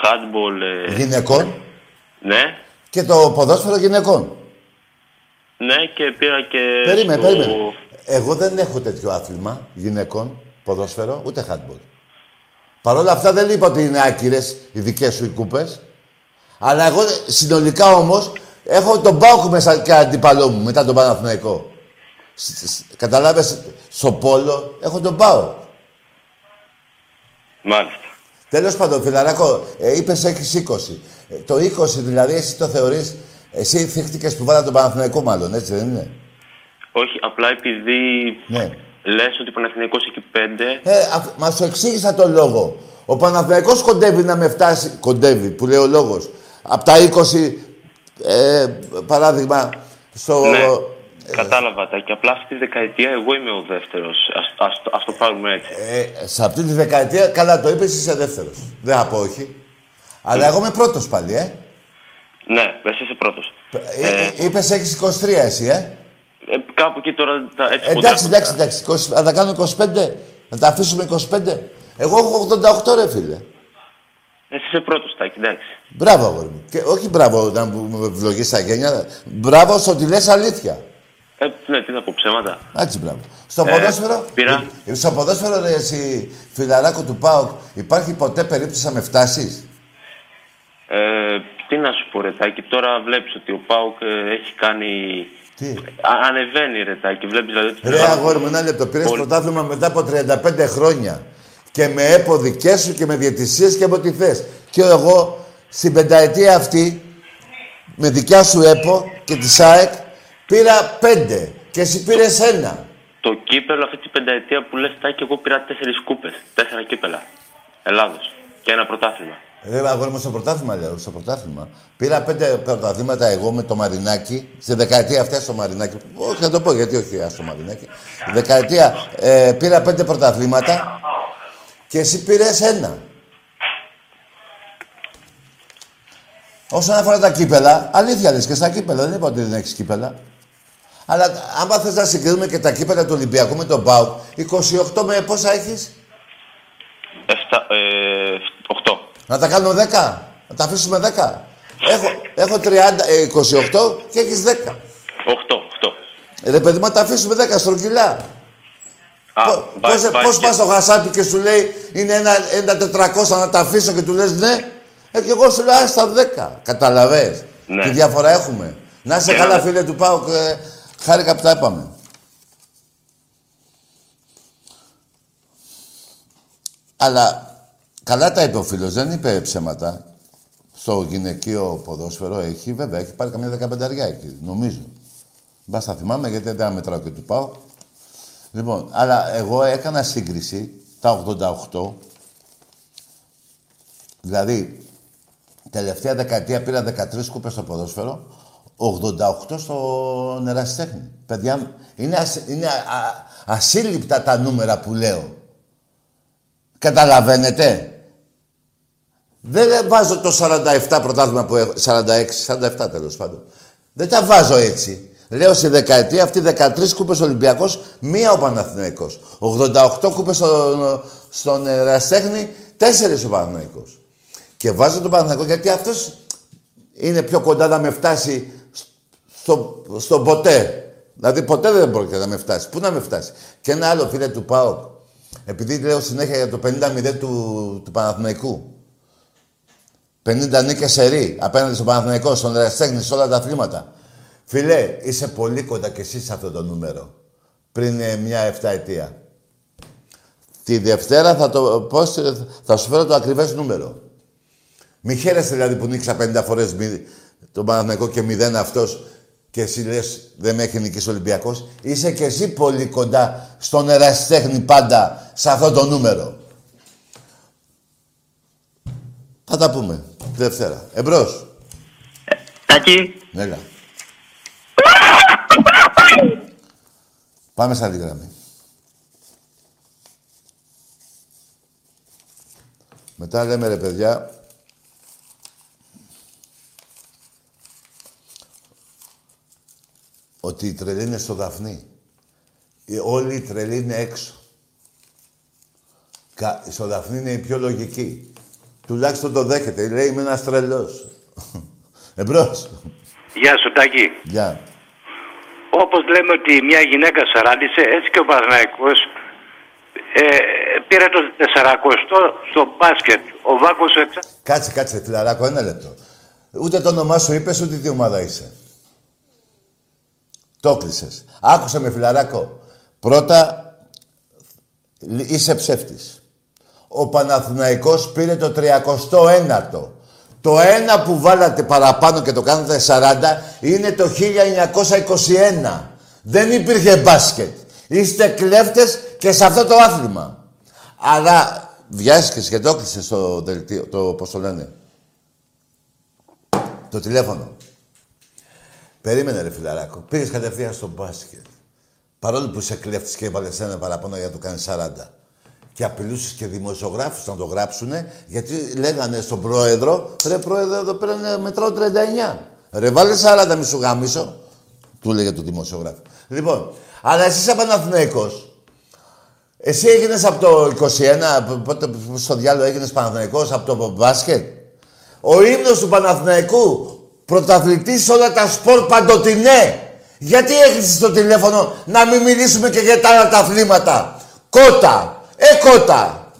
handball... Ε, Γυναικών. ναι, Και το ποδόσφαιρο γυναικών. ναι και πήρα και Περίμενε, στο... περίμενε. Εγώ δεν έχω τέτοιο άθλημα γυναικών, ποδόσφαιρο, ούτε handball. Παρ' όλα αυτά δεν είπα ότι είναι άκυρες οι δικές σου οι κούπες. Αλλά εγώ συνολικά όμως έχω τον Πάοκ μέσα και αντίπαλό μου μετά τον Παναθηναϊκό. Καταλάβει, στο πόλο έχω τον Πάοκ. Μάλιστα. Τέλος πάντων, φιλαράκο, ε, είπες έχεις 20. Ε, το 20 δηλαδή εσύ το θεωρείς. Εσύ θύχτηκες που βάλα τον Παναθηναϊκό, μάλλον, έτσι δεν είναι; Όχι, απλά επειδή Ναι. λες ότι ο Παναθηναϊκός έχει πέντε, Ε, αφ- μας σου εξήγησα τον λόγο. Ο Παναθηναϊκός κοντεύει να με φτάσει. Κοντεύει, που λέει ο λόγος. Από τα 20, ε, παράδειγμα, στο. ναι, Ε. κατάλαβα τα. Και απλά αυτή τη δεκαετία εγώ είμαι ο δεύτερος. Ας, ας, το- ας το πάρουμε έτσι. Ε, σε αυτή τη δεκαετία, καλά το είπες, είσαι δεύτερος. Δεν θα πω όχι. Αλλά εγώ είμαι πρώτος πάλι, ε. Ναι, εσύ είσαι πρώτος. ε, ε είπες έχεις 23 εσύ, ε. Ε, κάπου εκεί τώρα τα, έτσι Εντάξει, κοντά. εντάξει, εντάξει. 20, θα τα κάνω 25. Να τα αφήσουμε 25. Εγώ έχω 88 ρε φίλε. Εσύ είσαι πρώτος, Τάκη, εντάξει. Μπράβο, αγόρι μου. Και όχι μπράβο να μου με ευλογείς τα γένια. Μπράβο στο ότι λες αλήθεια. Ε, ναι, τι θα πω, ψέματα. Έτσι, μπράβο. Στο Ε, ποδόσφαιρο. πήρα. ε, Στο ποδόσφαιρο, ρε, εσύ, φιλαράκο του ΠΑΟΚ, υπάρχει ποτέ περίπτωση να με φτάσεις; Ε, τι να σου πω, Ρετάκη, τώρα βλέπεις ότι ο Πάουκ ε, έχει κάνει... Τι; Α, ανεβαίνει, Ρετάκη, βλέπεις δηλαδή... ότι- Ρε, αγόρι μου, ένα λεπτό. Πήρες Πολύ. πρωτάθλημα μετά από 35 χρόνια. Και με έπο δικέ σου και με διαιτησίες και με ό,τι θες. Και εγώ στην πενταετία αυτή, με δικιά σου έπο και τη ΣΑΕΚ, πήρα πέντε. Και εσύ πήρες ένα. Το κύπελο αυτή την πενταετία που λες, Τάκη, εγώ πήρα τέσσερις κούπες. Τέσσερα κύπελα. Ελλάδος. Και ένα πρωτάθλημα. Ρε, αγόρι μου, στο πρωτάθλημα λέω, στο πρωτάθλημα. Πήρα πέντε πρωταθλήματα εγώ με το Μαρινάκι, στη δεκαετία αυτή στο Μαρινάκι. Όχι, θα το πω γιατί όχι στο Μαρινάκι. Δεκαετία ε, πήρα πέντε πρωταθλήματα και εσύ πήρες ένα. Όσον αφορά τα κύπελα, αλήθεια λες και στα κύπελα, δεν είπα ότι δεν έχεις κύπελα. Αλλά άμα θες να συγκρίνουμε και τα κύπελα του Ολυμπιακού με τον ΠΑΟΚ, 28 με πόσα έχεις, Εφτά, ε, οχτώ. Να τα κάνουμε 10. Να τα αφήσουμε 10. Έχω, έχω 30, ε, 28 και έχεις 10. Οχτώ, οχτώ. Ρε παιδί μου, να τα αφήσουμε 10 στρογγυλά. Α, Πώς, βάζει- πώς, βάζει πώς και- πας στο χασάπι και σου λέει είναι ένα, ένα 400 να τα αφήσω και του λες ναι. Ε, και εγώ σου λέω στα 10. Καταλαβες. Ναι. Τι διαφορά έχουμε. Να είσαι Και καλά να- φίλε του Πάουκ. Ε, χάρηκα που τα είπαμε. Αλλά καλά τα είπε ο φίλος, δεν είπε ψέματα. Στο γυναικείο ποδόσφαιρο έχει, βέβαια, έχει πάρει καμιά δεκαπενταριά εκεί, νομίζω. Μπα τα θυμάμαι γιατί δεν μετράω και του πάω. Λοιπόν, αλλά εγώ έκανα σύγκριση τα 88. Δηλαδή, τελευταία δεκαετία πήρα 13 κούπες στο ποδόσφαιρο, 88 στο νεραστέχνη. Παιδιά, είναι, είναι ασύλληπτα τα νούμερα που λέω. Καταλαβαίνετε; Δεν βάζω το 47 πρωτάθλημα που έχω, 46, 47 τέλος πάντων. Δεν τα βάζω έτσι. Λέω στη δεκαετία αυτή 13 κούπες Ολυμπιακός, μία ο Παναθηναϊκός. 88 κούπες στο, στον Εραστέχνη, 4 ο Παναθηναϊκός. Και βάζω τον Παναθηναϊκό γιατί αυτός είναι πιο κοντά να με φτάσει στο, στο ποτέ. Δηλαδή ποτέ δεν πρόκειται να με φτάσει. Πού να με φτάσει. Και ένα άλλο φίλε του ΠΑΟΚ. Επειδή λέω συνέχεια για το 50-0 του, του Παναθηναϊκού. 50 νίκες σε ρί, απέναντι στον Παναθηναϊκό, στον Εραστέχνη, σε όλα τα αθλήματα. Φίλε, είσαι πολύ κοντά κι εσύ σε αυτό το νούμερο. Πριν ε, μια 7 ετία. Τη Δευτέρα θα, το, πώς, θα σου φέρω το ακριβές νούμερο. Μη χαίρεσαι δηλαδή που νίξα 50 φορές τον Παναθηναϊκό και μηδέν αυτός και εσύ λες δεν με έχει νικήσει ο Ολυμπιακός. Είσαι κι εσύ πολύ κοντά στον εραστέχνη πάντα σε αυτό το νούμερο. Θα τα πούμε. Δευτέρα. Εμπρός. Τάκη. Έλα. Πάμε σαν τη γραμμή. Μετά λέμε ρε παιδιά, ότι η τρελή είναι στο Δαφνί. Όλοι οι τρελοί είναι έξω. Στο Δαφνί είναι η πιο λογική. Τουλάχιστον το δέχεται. Λέει είμαι ένας τρελός. Εμπρός. Γεια σου Τάκη. Γεια. Όπως λέμε ότι μια γυναίκα σαράντισε, έτσι και ο Παναθηναϊκός ε, πήρε το 400 στο μπάσκετ. Ο Βάκος έτσι. Κάτσε, κάτσε, φιλαράκο, ένα λεπτό. Ούτε το όνομά σου είπες, ούτε τι ομάδα είσαι. Το κλεισες. Άκουσε με, φιλαράκο. Πρώτα, είσαι ψεύτης. Ο Παναθηναϊκός πήρε το 39ο. Το ένα που βάλατε παραπάνω και το κάνατε 40 είναι το 1921. Δεν υπήρχε μπάσκετ. Είστε κλέφτες και σε αυτό το άθλημα. Αλλά βιάστηκες και το έκλεισες το δελτίο, το πώς το λένε. Το τηλέφωνο. Περίμενε ρε φιλαράκο. Πήγες κατευθείαν στο μπάσκετ. Παρόλο που είσαι κλέφτης και έβαλες ένα παραπάνω για να το κάνεις 40 και απειλούσες και δημοσιογράφους να το γράψουνε, γιατί λέγανε στον πρόεδρο, ρε πρόεδρο, εδώ πέρα είναι μετράω 39. Ρε βάλε 40 μη σου γάμισο. Του λέγε το δημοσιογράφο. Λοιπόν, αλλά εσύ είσαι Παναθηναϊκός. Εσύ έγινες από το 21, πότε στο διάλογο έγινες Παναθηναϊκός, από το μπάσκετ. Ο ύμνος του Παναθηναϊκού, πρωταθλητής σε όλα τα σπορ παντοτινέ. Γιατί έχεις το τηλέφωνο να μην μιλήσουμε και για τα άλλα τα αθλήματα. Κότα, Εκότα.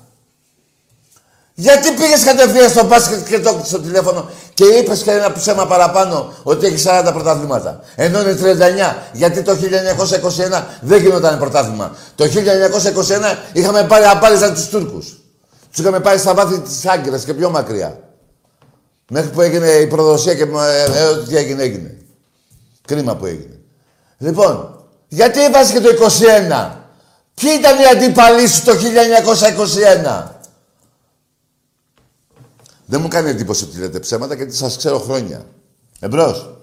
Γιατί πήγες κατευθείαν στο μπάσκετ και το στο τηλέφωνο και είπες και ένα ψέμα παραπάνω ότι έχεις 40 πρωταθλήματα. Ενώ είναι 39. Γιατί το 1921 δεν γινόταν πρωτάθλημα. Το 1921 είχαμε πάρει απάλυζα τους Τούρκους. Τους είχαμε πάρει στα βάθη της Άγκυρα και πιο μακριά. Μέχρι που έγινε η προδοσία και ε, ό,τι έγινε, έγινε. Κρίμα που έγινε. Λοιπόν, γιατί είπα και το 21. Ποιοι ήταν οι αντίπαλοι σου το 1921. Δεν μου κάνει εντύπωση ότι λέτε ψέματα γιατί σας ξέρω χρόνια. Εμπρός.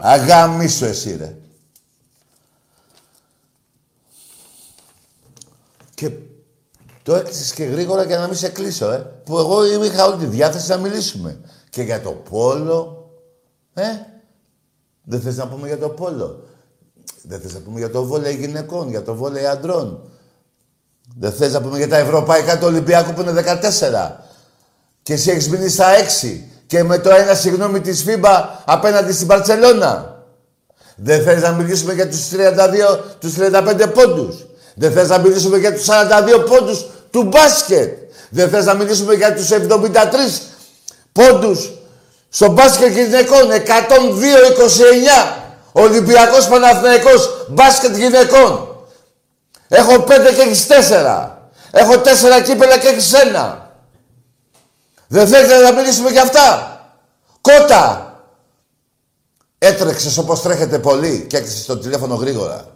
Αγαμίσου εσύ ρε. Και το έκλεισες και γρήγορα για να μην σε κλείσω, ε. Που εγώ είχα όλη τη διάθεση να μιλήσουμε. Και για το πόλο, ε. Δεν θες να πούμε για το πόλο. Δεν θες να πούμε για το βόλεϊ γυναικών, για το βόλεϊ αντρών. Δεν θες να πούμε για τα ευρωπαϊκά του Ολυμπιακού που είναι 14. Και εσύ έχεις μείνει στα 6. Και με το ένα συγγνώμη της ΦΥΜΠΑ απέναντι στην Παρσελώνα. Δεν θες να μιλήσουμε για τους 32, τους 35 πόντους. Δεν θες να μιλήσουμε για τους 42 πόντους του μπάσκετ. Δεν θες να μιλήσουμε για τους 73 πόντους στο μπάσκετ γυναικών. 102-29. Ολυμπιακός Παναθηναϊκός μπάσκετ γυναικών. Έχω πέντε και έχεις τέσσερα. Έχω τέσσερα κύπελα και έχεις ένα. Δεν θέλετε να μιλήσουμε για αυτά. Κότα. Έτρεξες όπως τρέχετε πολύ και έκλεισες το τηλέφωνο γρήγορα.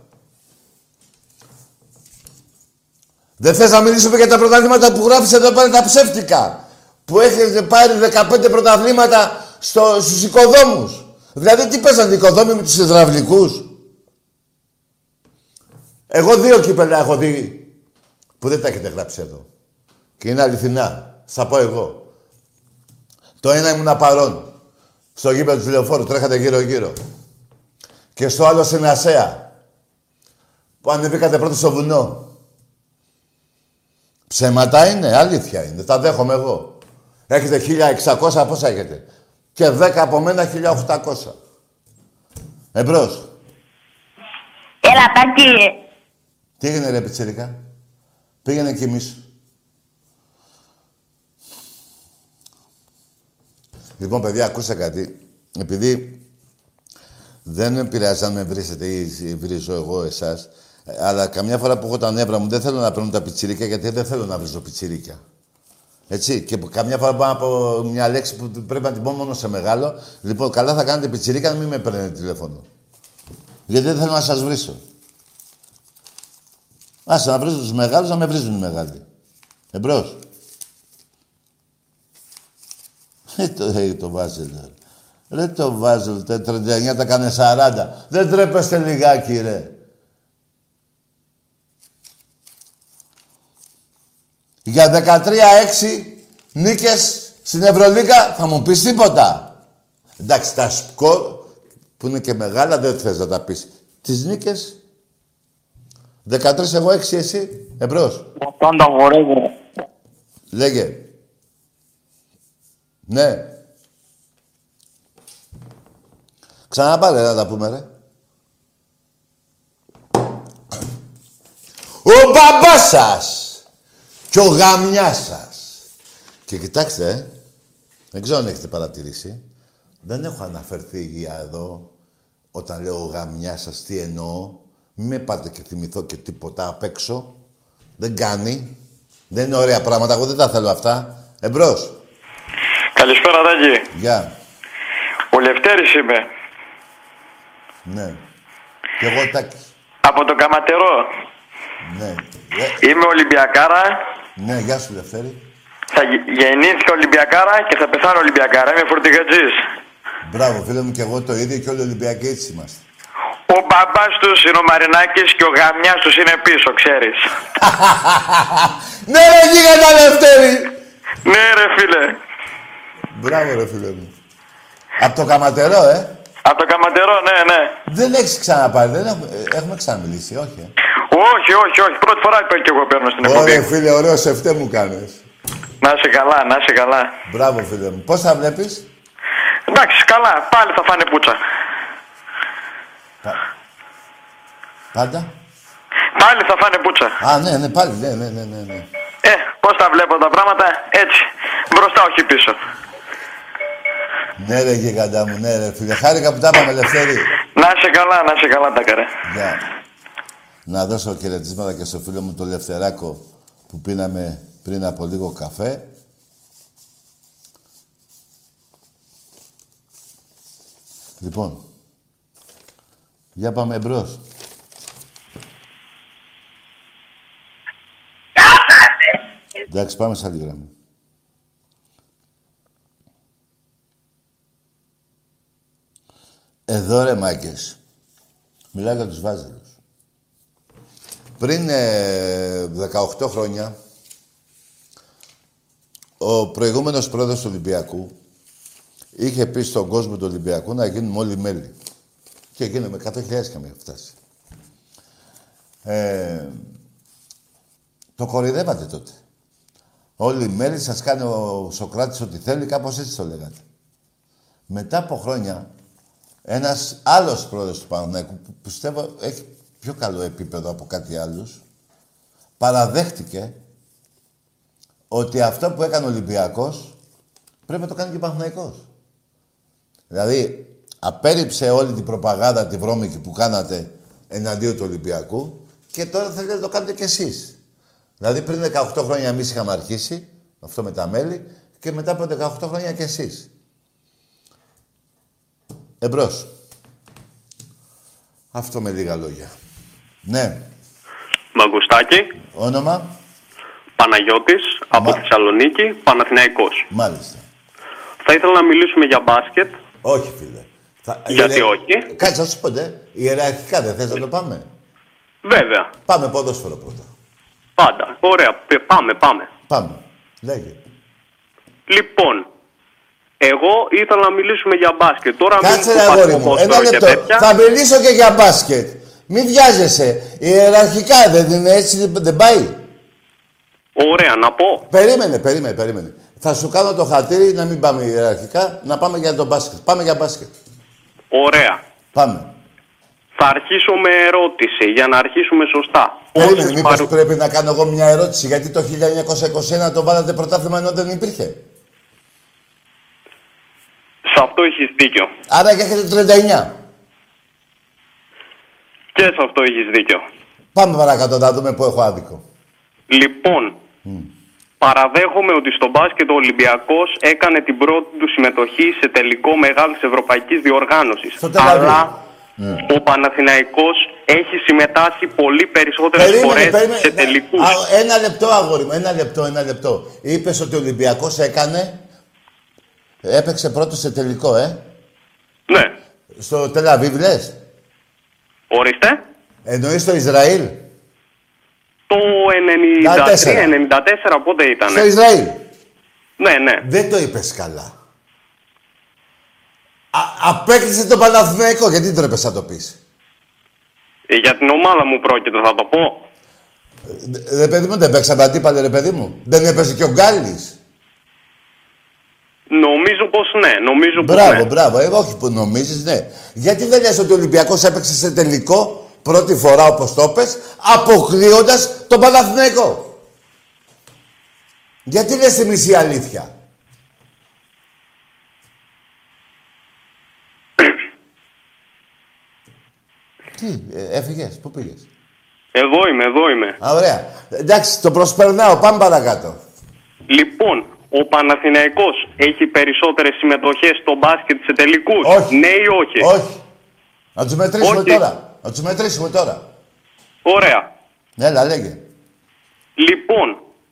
Δεν θες να μιλήσουμε για τα πρωταθλήματα που γράφεις εδώ πέρα τα ψεύτικα. Που έχετε πάρει 15 πρωταθλήματα στο, στους οικοδόμους. Δηλαδή τι παίζαν οι οικοδόμοι με τους υδραυλικούς; Εγώ δύο κύπελα έχω δει που δεν τα έχετε γράψει εδώ. Και είναι αληθινά. Θα πω εγώ. Το ένα ήμουν παρόν. Στο γήπεδο του λεωφόρου τρέχατε γύρω-γύρω. Και στο άλλο στην Ασέα. Που ανεβήκατε πρώτο στο βουνό. Ψέματα είναι, αλήθεια είναι. Τα δέχομαι εγώ. Έχετε 1600, πόσα έχετε; Και 10 από μένα 1800. Εμπρός. Έλα, Τάκη. Τι έγινε ρε πιτσιρίκα. Πήγαινε κι εμείς. Λοιπόν, παιδιά, ακούστε κάτι. Επειδή δεν πειράζει αν με βρίσετε ή βρίζω εγώ εσάς, αλλά καμιά φορά που έχω τα νεύρα μου δεν θέλω να παίρνω τα πιτσιρίκια γιατί δεν θέλω να βρίζω πιτσιρίκια. Έτσι. Και που καμιά φορά πάω από μια λέξη που πρέπει να την πω μόνο σε μεγάλο. Λοιπόν, καλά θα κάνετε πιτσιρίκα να μην με παίρνετε τηλέφωνο. Γιατί δεν θέλω να σας βρίσω. Άσε να βρίζω τους μεγάλους, να με βρίζουν οι μεγάλοι. Εμπρός. Ε, το, ε, το Βάζελ. Ρε το Βάζελ, τα 39 τα κάνε 40. Δεν τρέπεστε λιγάκι, ρε. Για 13-6 νίκες στην Ευρωλίγα θα μου πεις τίποτα. Εντάξει, τα σκορ που είναι και μεγάλα δεν θες να τα πεις. Τις νίκες 13 εγώ 6 εσύ. Εμπρός. Πάντα βορεύω. Λέγε. Ναι. Ξαναπάρε να τα πούμε, ρε. Ο μπαμπάς σας και ο γαμιάς σας. Και κοιτάξτε, ε, δεν ξέρω αν έχετε παρατηρήσει, δεν έχω αναφερθεί για εδώ όταν λέω ο γαμιάς σας τι εννοώ. Μην με πάτε και θυμηθώ και τίποτα απ' έξω. Δεν κάνει. Δεν είναι ωραία πράγματα. Εγώ δεν τα θέλω αυτά. Εμπρός. Καλησπέρα, Τάκη. Γεια. Ο Λευτέρης είμαι. Ναι. Και εγώ τάκης. Από το Καματερό. Ναι. Ε, Είμαι Ολυμπιακάρα. Ναι, γεια σου Λευτέρη. Θα γε- γεννήθηκα Ολυμπιακάρα και θα πεθάνω Ολυμπιακάρα. Είμαι φορτηγατζής. Μπράβο, φίλε μου, και εγώ το ίδιο και όλοι οι Ολυμπιακοί έτσι είμαστε. Ο μπαμπάς τους είναι ο Μαρινάκης και ο γαμιάς τους είναι πίσω, ξέρεις. ναι, ρε γίγαντα Λευτέρη! ναι, ρε φίλε. Μπράβο, ρε φίλε μου. Από το καματερό, ε. Από το Καματερό, ναι, ναι. Δεν έχεις ξαναπάρει, δεν έχουμε, ε, έχουμε ξαναμιλήσει, όχι. Ε. Όχι, όχι, όχι. Πρώτη φορά που και εγώ παίρνω στην Ωραία, εκπομπή. φίλε, ωραίο σεφτέ μου κάνεις. Να είσαι καλά, να είσαι καλά. Μπράβο, φίλε μου. Πώς θα βλέπεις; Εντάξει, καλά. Πάλι θα φάνε πουτσα. Πάντα; Πάλι θα φάνε πουτσα. Α, ναι, ναι, πάλι, ναι, ναι, ναι, ναι. ναι. Ε, πώς τα βλέπω τα πράγματα, έτσι. Μπροστά, όχι πίσω. Ναι, ρε γίγαντα μου, ναι, ρε φίλε. Χάρηκα που τα είπαμε, Λευτέρη. Να είσαι καλά, να είσαι καλά, τα καρέ. Γεια. Να δώσω χαιρετίσματα και στο φίλο μου τον Λευτεράκο που πίναμε πριν από λίγο καφέ. Λοιπόν, για πάμε μπρος. Εντάξει, πάμε σε άλλη γραμμή. Εδώ ρε μάγκες. Μιλάω για τους βάζελους. Πριν ε, 18 χρόνια, ο προηγούμενος πρόεδρος του Ολυμπιακού είχε πει στον κόσμο του Ολυμπιακού να γίνουμε όλοι μέλη. Και γίναμε 100.000 και με φτάσει. Ε, το κορυδεύατε τότε. Όλοι οι μέλη σας κάνει ο Σοκράτης ό,τι θέλει, κάπως έτσι το λέγατε. Μετά από χρόνια, ένας άλλος πρόεδρος του Παναθηναϊκού, που πιστεύω έχει πιο καλό επίπεδο από κάτι άλλους, παραδέχτηκε ότι αυτό που έκανε ο Ολυμπιακός πρέπει να το κάνει και ο Παναθηναϊκός. Δηλαδή, απέρριψε όλη την προπαγάνδα, τη βρώμικη που κάνατε εναντίον του Ολυμπιακού και τώρα θέλετε να το κάνετε κι εσείς. Δηλαδή, πριν 18 χρόνια εμείς είχαμε αρχίσει, αυτό με τα μέλη, και μετά από 18 χρόνια κι εσείς. Εμπρός. Αυτό με λίγα λόγια. Ναι. Μαγκουστάκη, Όνομα. Παναγιώτης, από Μα- Θεσσαλονίκη, Παναθηναϊκός. Μάλιστα. Θα ήθελα να μιλήσουμε για μπάσκετ. Όχι, φίλε. Θα... Γιατί ιερα- όχι; Κάτσε, να σου πω, ναι. Ιεραρχικά δεν θες να το πάμε; Βέβαια, Πάμε ποδόσφαιρο πρώτα. πάντα. Ωραία, πε- πάμε, πάμε. Πάμε. Λέγε. Λοιπόν, εγώ ήθελα να μιλήσουμε για μπάσκετ. Τώρα Κάτσε μην ρε μου αγόρι πας μου. ποδόσφαιρο Ένα και λεπτό. τέτοια. Θα μιλήσω και για μπάσκετ. Μην βιάζεσαι. Ιεραρχικά δεν είναι έτσι, δεν πάει. Ωραία, να πω. Περίμενε, περίμενε, περίμενε. Θα σου κάνω το χατήρι να μην πάμε ιεραρχικά, να πάμε για το μπάσκετ. Πάμε για μπάσκετ. Ωραία. Πάμε. Θα αρχίσω με ερώτηση για να αρχίσουμε σωστά. Περίμενε, Όσους μήπως παρου- πρέπει να κάνω εγώ μια ερώτηση. Γιατί το 1921 το βάλατε πρωτάθλημα ενώ δεν υπήρχε; Σε αυτό έχεις δίκιο. Άρα και έχετε 39. Και σε αυτό έχεις δίκιο. Πάμε παρακάτω να δούμε που έχω άδικο. Λοιπόν, παραδέχομαι ότι στο μπάσκετ ο Ολυμπιακός έκανε την πρώτη του συμμετοχή σε τελικό μεγάλης ευρωπαϊκής διοργάνωσης. Στο Τελαβίβ. Αλλά ο Παναθηναϊκός έχει συμμετάσχει πολύ περισσότερες Περίμενε, φορές περίμενε. σε Ναι, τελικούς. α, Ένα λεπτό, αγόρι μου, ένα λεπτό, ένα λεπτό. Είπες ότι ο Ολυμπιακός έκανε. Έπαιξε πρώτο σε τελικό, ε; Ναι. Στο Τελαβίβ, λες; Ορίστε. Εννοείς το Ισραήλ. Το 93-94 πότε ήταν. Στο Ισραήλ. Ναι, ναι. Δεν το είπες καλά. Α, απέκλεισε το Παναθηναϊκό. Γιατί δεν τρέπεσαι να το πεις; Ε, Για την ομάδα μου πρόκειται, θα το πω. Ε, Ρε παιδί μου, δεν παίξαμε αντίπαλοι, ρε παιδί μου. Δεν έπαιζε και ο Γκάλης. Νομίζω πως ναι, νομίζω πως Μπράβο, ναι. μπράβο. Εγώ όχι που νομίζεις, ναι. Γιατί δεν λες ότι ο Ολυμπιακός έπαιξε σε τελικό πρώτη φορά, όπως το πες, αποκλείοντας τον Παναθηναϊκό; Γιατί λες τη μισή αλήθεια; Τι, ε, έφυγες, πού πήγες; Εδώ είμαι, εδώ είμαι. Α, ωραία. Εντάξει, το προσπερνάω, πάμε παρακάτω. Λοιπόν, ο Παναθηναϊκός έχει περισσότερες συμμετοχές στο μπάσκετ σε τελικούς; Όχι. Ναι ή όχι; Όχι. Να τους μετρήσουμε Όχι. τώρα. Να τους μετρήσουμε τώρα. Ωραία. Έλα, λέγε. Λοιπόν,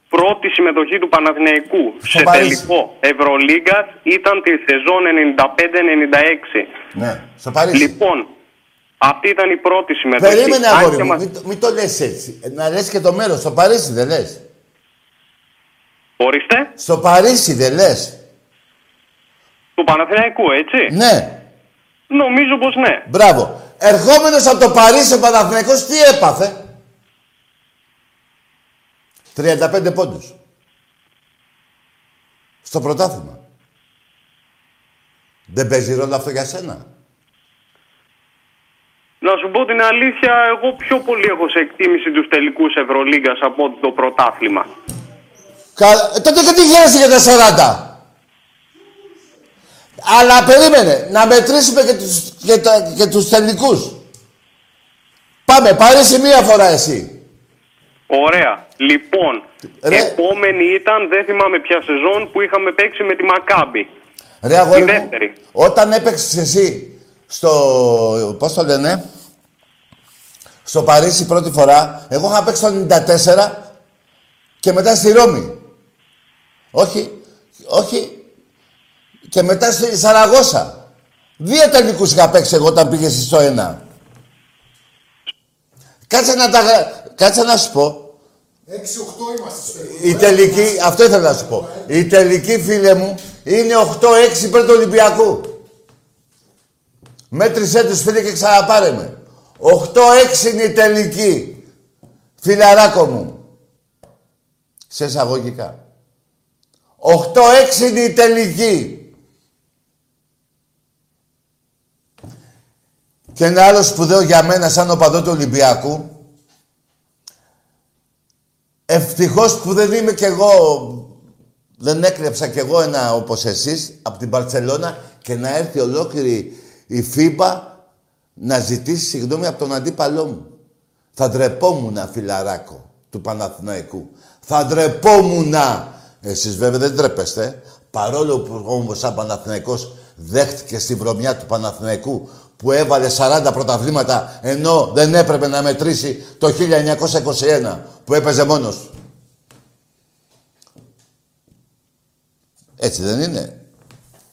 πρώτη συμμετοχή του Παναθηναϊκού σε Παρίσι. τελικό Ευρωλίγκας ήταν τη σεζόν 95-96. Ναι, στο Παρίσι. Λοιπόν, αυτή ήταν η πρώτη συμμετοχή. Περίμενε, Αν αγόρι και μου. μας- Μην, το- μην το λες έτσι. Ε, Να λες και το μέρος. Στο Παρίσι δεν λες. Ορίστε, Στο Παρίσι δεν λες; του Παναθηναϊκού, έτσι; Ναι. Νομίζω πως ναι. Μπράβο. Ερχόμενος από το Παρίσι ο Παναθηναϊκός τι έπαθε; 35 πόντους. Στο πρωτάθλημα. Δεν παίζει ρόλο αυτό για σένα; Να σου πω την αλήθεια, εγώ πιο πολύ έχω σε εκτίμηση τους τελικούς Ευρωλίγκας από ότι το πρωτάθλημα. Κα... ε, Τότε γιατί χαίρεσαι για τα 40. Αλλά περίμενε, να μετρήσουμε και τους, και τα, και τους τελικούς. Πάμε, πάρες μία φορά εσύ. Ωραία. Λοιπόν, Ρε. επόμενη ήταν, δεν θυμάμαι ποια σεζόν, που είχαμε παίξει με τη Μακάμπη. Ρε αγόρι Η μου, δεύτερη. όταν έπαιξες εσύ στο, πώς το λένε, στο Παρίσι πρώτη φορά, εγώ είχα παίξει το 94 και μετά στη Ρώμη. Όχι, όχι, και μετά στη Σαραγώσα. Δύο τελικούς είχα παίξει εγώ όταν πήγες στο ένα. Κάτσε να τα... γρα- Κάτσε να σου πω. 6-8 είμαστε στο τελικό. Η τελική, αυτό ήθελα να σου πω. Η τελική, φίλε μου, είναι 8-6 υπέρ του Ολυμπιακού. Μέτρησέ τους, φίλε, και ξαναπάρε με. 8-6 είναι η τελική. Φιλαράκο μου. Σε εισαγωγικά. 8-6 είναι η τελική. Και ένα άλλο σπουδαίο για μένα, σαν οπαδό του Ολυμπιακού, Ευτυχώς που δεν είμαι κι εγώ, δεν έκλεψα κι εγώ ένα όπως εσείς από την Παρσελώνα και να έρθει ολόκληρη η ΦΥΠΑ να ζητήσει συγγνώμη από τον αντίπαλό μου. Θα ντρεπόμουν, φιλαράκο του Παναθηναϊκού. Θα ντρεπόμουν. Εσείς βέβαια δεν ντρέπεστε. Παρόλο που όμως σαν Παναθηναϊκός δέχτηκε στη βρωμιά του Παναθηναϊκού που έβαλε 40 πρωταθλήματα ενώ δεν έπρεπε να μετρήσει το 1921 που έπαιζε μόνος του. Έτσι δεν είναι.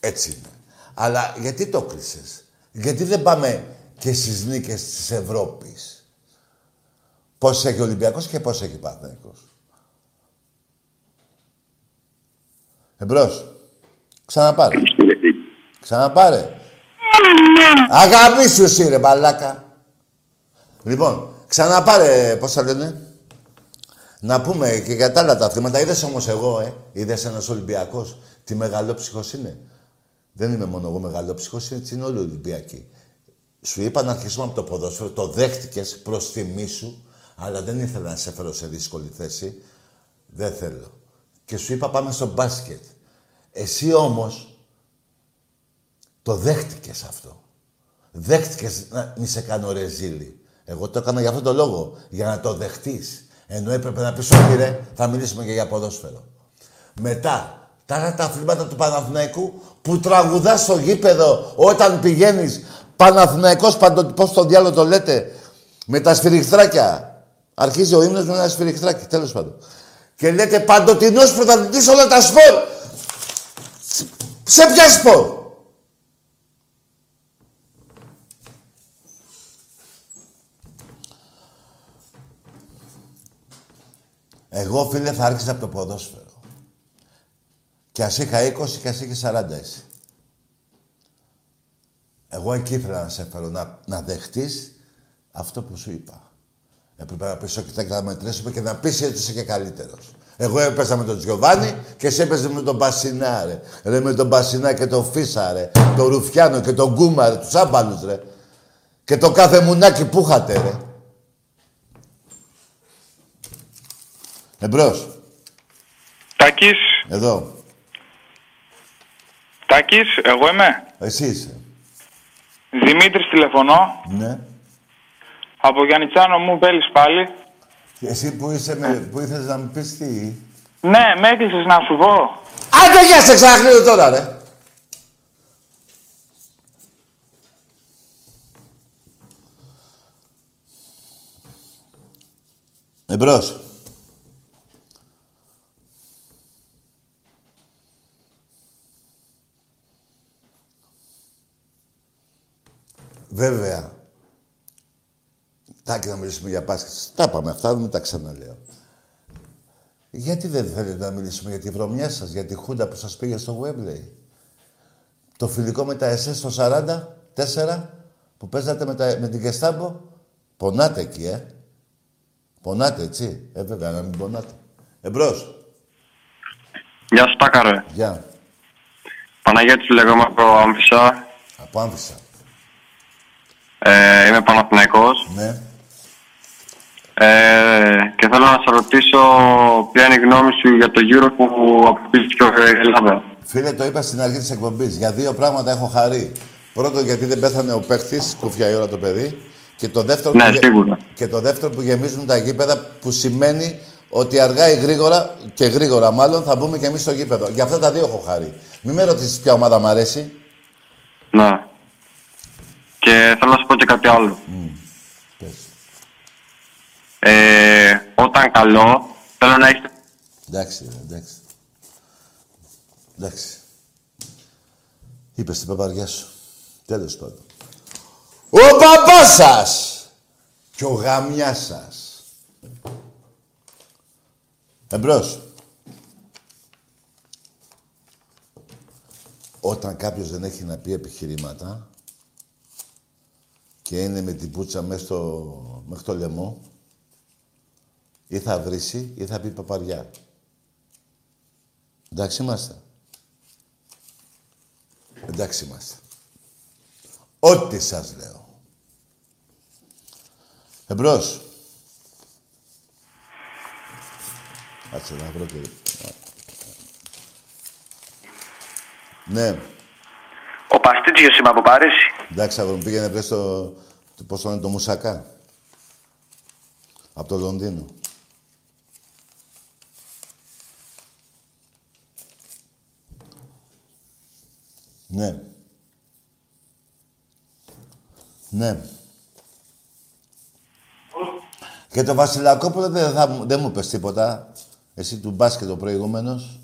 Έτσι είναι. Αλλά γιατί το κλείσες; Γιατί δεν πάμε και στις νίκες της Ευρώπης; Πώς έχει ο Ολυμπιακός και πώς έχει ο Παναθηναϊκός; Εμπρός. Ξαναπάρε. Ξαναπάρε. Αγαμίσου εσύ ρε μπαλάκα. Λοιπόν, ξαναπάρε, πώς θα λένε; Να πούμε και για τα άλλα τα θέματα. Είδες όμως εγώ, ε. Είδες ένας Ολυμπιακός. Τι μεγαλόψυχος είναι. Δεν είμαι μόνο εγώ μεγαλόψυχος, έτσι είναι όλοι οι Ολυμπιακοί. Σου είπα να αρχίσουμε από το ποδόσφαιρο, το δέχτηκες προς τιμή σου, αλλά δεν ήθελα να σε φέρω σε δύσκολη θέση. Δεν θέλω. Και σου είπα πάμε στο μπάσκετ. Εσύ όμως το δέχτηκες αυτό. Δέχτηκες να μη σε κάνω ρεζίλι. Εγώ το έκανα για αυτόν τον λόγο. Για να το δεχτείς. Ενώ έπρεπε να πεις όχι ρε, θα μιλήσουμε και για ποδόσφαιρο. Μετά, τα άλλα τα αθλήματα του Παναθηναϊκού που τραγουδάς στο γήπεδο όταν πηγαίνεις Παναθηναϊκός παντο... πώς το διάλογο το λέτε, με τα σφυριχτράκια. Αρχίζει ο ύμνος με ένα σφυριχτράκι, τέλος πάντων. Και λέτε παντοτινός πρωταθλητής όλα τα σπορ. Σε ποια σπορ; Εγώ, φίλε, θα άρχισα από το ποδόσφαιρο. Και ας είχα 20 και ας είχε 40 εσύ. Εγώ εκεί ήθελα να σε φέρω, να, να δεχτείς αυτό που σου είπα. Έπρεπε να πεις όχι, θα μετρήσουμε και να πεις ότι είσαι και καλύτερος. Εγώ έπαιζα με τον Τζιοβάνι και εσύ έπαιζε με τον Μπασινά, ρε. ρε. με τον Μπασινά και τον Φίσα, ρε. Τον Ρουφιάνο και τον Γκούμα, ρε. Τους άμπαλους, ρε. Και το κάθε μουνάκι που είχατε, ρε. Εμπρός. Τάκης, Εδώ. Τάκης, εγώ είμαι. Εσύ είσαι. Δημήτρης τηλεφωνώ. Ναι. Από Γιάννητσάνο μου μπέλεις πάλι. Και εσύ που, είσαι με, που ήθελες να μου πεις τι; Ναι, με έκλεισες να σου πω. Άντε γεια σε ξανακλείδω τώρα, ρε. Εμπρός. Βέβαια. Τάκη να μιλήσουμε για μπάσκετ. Τα είπαμε αυτά, δεν τα ξαναλέω. Γιατί δεν θέλετε να μιλήσουμε για τη βρωμιά σας, για τη χούντα που σας πήγε στο Webley. Το φιλικό με τα ΕΣΕ στο 44 που παίζατε με, τα, με την Κεστάμπο. Πονάτε εκεί, ε. Πονάτε, έτσι. Ε, βέβαια, να μην πονάτε. Εμπρός. Γεια σου, Τάκαρε. Γεια. Παναγιώτης λέγομαι από Άμφισσα. Από Άμφισσα. Ε, είμαι Παναθηναϊκός. Ναι. Ε, και θέλω να σε ρωτήσω ποια είναι η γνώμη σου για το Euro που αποκτήθηκε η Ελλάδα. Φίλε, το είπα στην αρχή της εκπομπής. Για δύο πράγματα έχω χαρεί. Πρώτον, γιατί δεν πέθανε ο παίχτης, κουφιά η ώρα το παιδί. Και το δεύτερο, Ναι, που, γε- σίγουρα. και το δεύτερο που γεμίζουν τα γήπεδα, που σημαίνει ότι αργά ή γρήγορα, και γρήγορα μάλλον, θα μπούμε και εμείς στο γήπεδο. Για αυτά τα δύο έχω χαρεί. Μην με ρωτήσεις ποια ομάδα μου αρέσει. Ναι. Και θέλω να σου πω και κάτι άλλο. Πες. Ε, όταν καλό, θέλω να έχετε Εντάξει, ρε, εντάξει. Εντάξει. Είπες την παπαριά σου. Τέλος πάντων. Ο παπάς σας! Και ο γαμιάς σας. Εμπρός. Όταν κάποιος δεν έχει να πει επιχειρήματα και είναι με την πούτσα μέσα στο, μέχρι το λαιμό, ή θα βρίσει ή θα πει παπαριά. Εντάξει είμαστε. Εντάξει είμαστε. Ό,τι σας λέω. Εμπρός. Κάτσε να βρω και... Ναι. Ο Παστίτσιος είμαι από Παρίσι. Εντάξει, αγόρι μου, πήγαινε βρες το... το πώς το είναι το μουσακά. Από το Λονδίνο. Ναι. Ναι. Και το Βασιλακόπουλο δεν, θα, μου- δεν μου πες τίποτα. Εσύ του μπάσκετ ο προηγούμενος.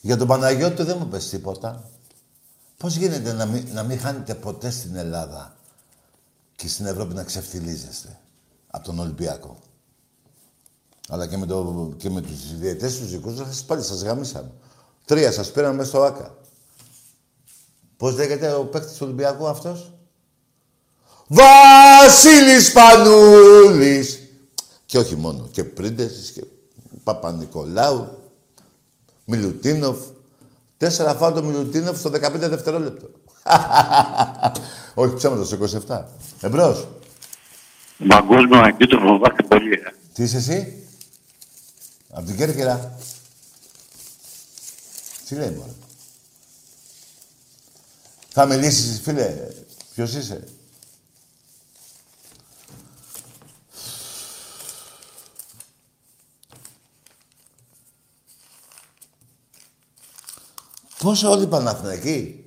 Για τον Παναγιώτη δεν μου πες τίποτα. Πώς γίνεται να μην, να μην χάνετε ποτέ στην Ελλάδα και στην Ευρώπη να ξεφτιλίζεστε από τον Ολυμπιακό; Αλλά και με, το, και με τους διαιτές τους δικούς σας πάλι σας γαμίσαμε. Τρία σας πήραμε μέσα στο ΆΚΑ. Πώς λέγεται ο παίκτης του Ολυμπιακού αυτός; Βασίλης Πανούλης. Και όχι μόνο. Και Πρίντεσης και Παπα-Νικολάου. Μιλουτίνοφ. Τέσσερα φάω το Μιλουτίνοφ στο 15 δευτερόλεπτο. όχι ψέματα στο 27. Εμπρός. Παγκόσμιο εκεί το φοβάται πολύ. ε. Τι είσαι εσύ; Απ' την Κέρκυρα. Τι λέει μόνο. Θα μιλήσεις, φίλε. Ποιος είσαι; Πόσο όλοι οι Παναθηναϊκοί.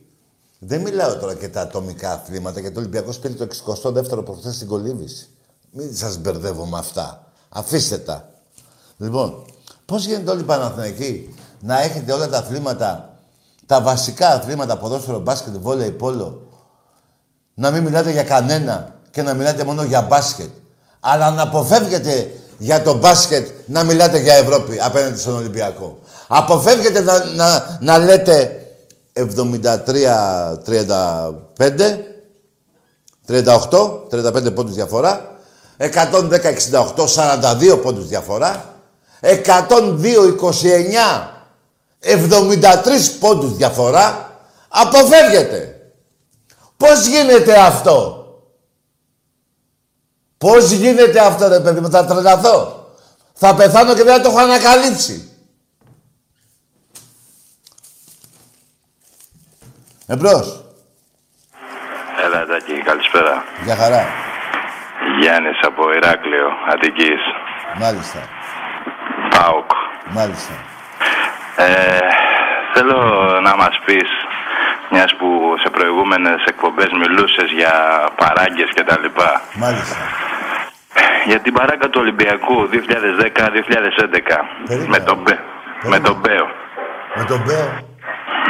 Δεν μιλάω τώρα και τα ατομικά αθλήματα, γιατί ο Ολυμπιακός πήρε το 62ο προχθές στην κολύμβηση. Μην σας μπερδεύω με αυτά. Αφήστε τα. Λοιπόν, πώς γίνεται όλοι οι Παναθηναϊκοί να έχετε όλα τα αθλήματα, τα βασικά αθλήματα, ποδόσφαιρο, μπάσκετ, βόλεϊ, πόλο, να μην μιλάτε για κανένα και να μιλάτε μόνο για μπάσκετ. Αλλά να αποφεύγετε για το μπάσκετ να μιλάτε για Ευρώπη απέναντι στον Ολυμπιακό. Αποφεύγετε να, να, να λέτε 73-35, 38, 35 πόντους διαφορά, 110-68, 42 πόντους διαφορά, 102-29, 73 πόντους διαφορά, αποφεύγετε. Πώς γίνεται αυτό; Πώς γίνεται αυτό ρε παιδί μου, θα τρελαθώ. Θα πεθάνω και δεν θα το έχω ανακαλύψει. Εμπρός. Έλα, Τάκη, καλησπέρα. Για χαρά. Γιάννης από Ηράκλειο, Αττικής. Μάλιστα. ΠΑΟΚ. Μάλιστα. Ε, θέλω να μας πεις, μιας που σε προηγούμενες εκπομπές μιλούσες για παράγκες και τα λοιπά, Μάλιστα. για την παράγκα του Ολυμπιακού 2010-2011 Περίμενα. με τον, Μπε- με τον Μπέο. Με τον Μπέο;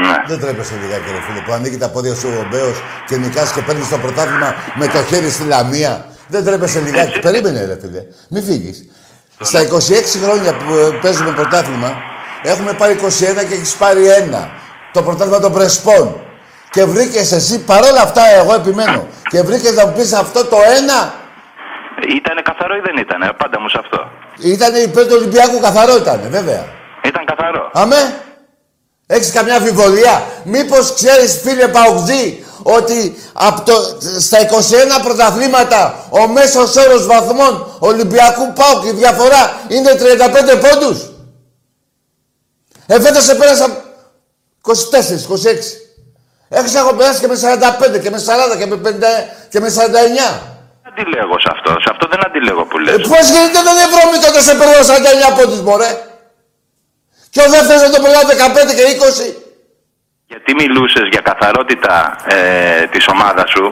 Ναι. Δεν τρέπεσαι λιγάκι ρε φίλε που ανοίγει τα πόδια σου ο Μπέος και νικάς και παίρνεις το πρωτάθλημα με το χέρι στη λαμία. Δεν τρέπεσαι λιγάκι. Περίμενε ρε φίλε. Μην φύγεις. Στα 26 χρόνια που ε, παίζουμε πρωτάθλημα έχουμε πάρει 21 και έχεις πάρει ένα. Το πρωτάθλημα των Πρεσπών. Και βρήκες εσύ, παρόλα αυτά εγώ επιμένω, και βρήκες να μου πεις αυτό το ένα Ήτανε καθαρό ή δεν ήτανε, πάντα μου σε αυτό. ήταν υπέρ του Ολυμπιακού, καθαρό ήταν, βέβαια. Ήταν καθαρό. Αμέ. Έχεις καμιά αμφιβολία; Μήπως ξέρεις φίλε Παουτζή ότι από το, στα 21 πρωταθλήματα ο μέσος όρος βαθμών Ολυμπιακού ΠΑΟΚ η διαφορά είναι 35 πόντους; Ε, φέτος σε πέρασα 24, 26. Έχεις έχω περάσει και με 45 και με 40 και με 50 και με 49. Δεν αντιλέγω σε αυτό. Σε αυτό δεν αντιλέγω που λες. Ε, πώς γίνεται τον Ευρώμη τότε σε περνάω 49 πόντους, μωρέ. Και ο δεύτερος να το περνάω 15 και 20. Γιατί μιλούσες για καθαρότητα ε, της ομάδας σου,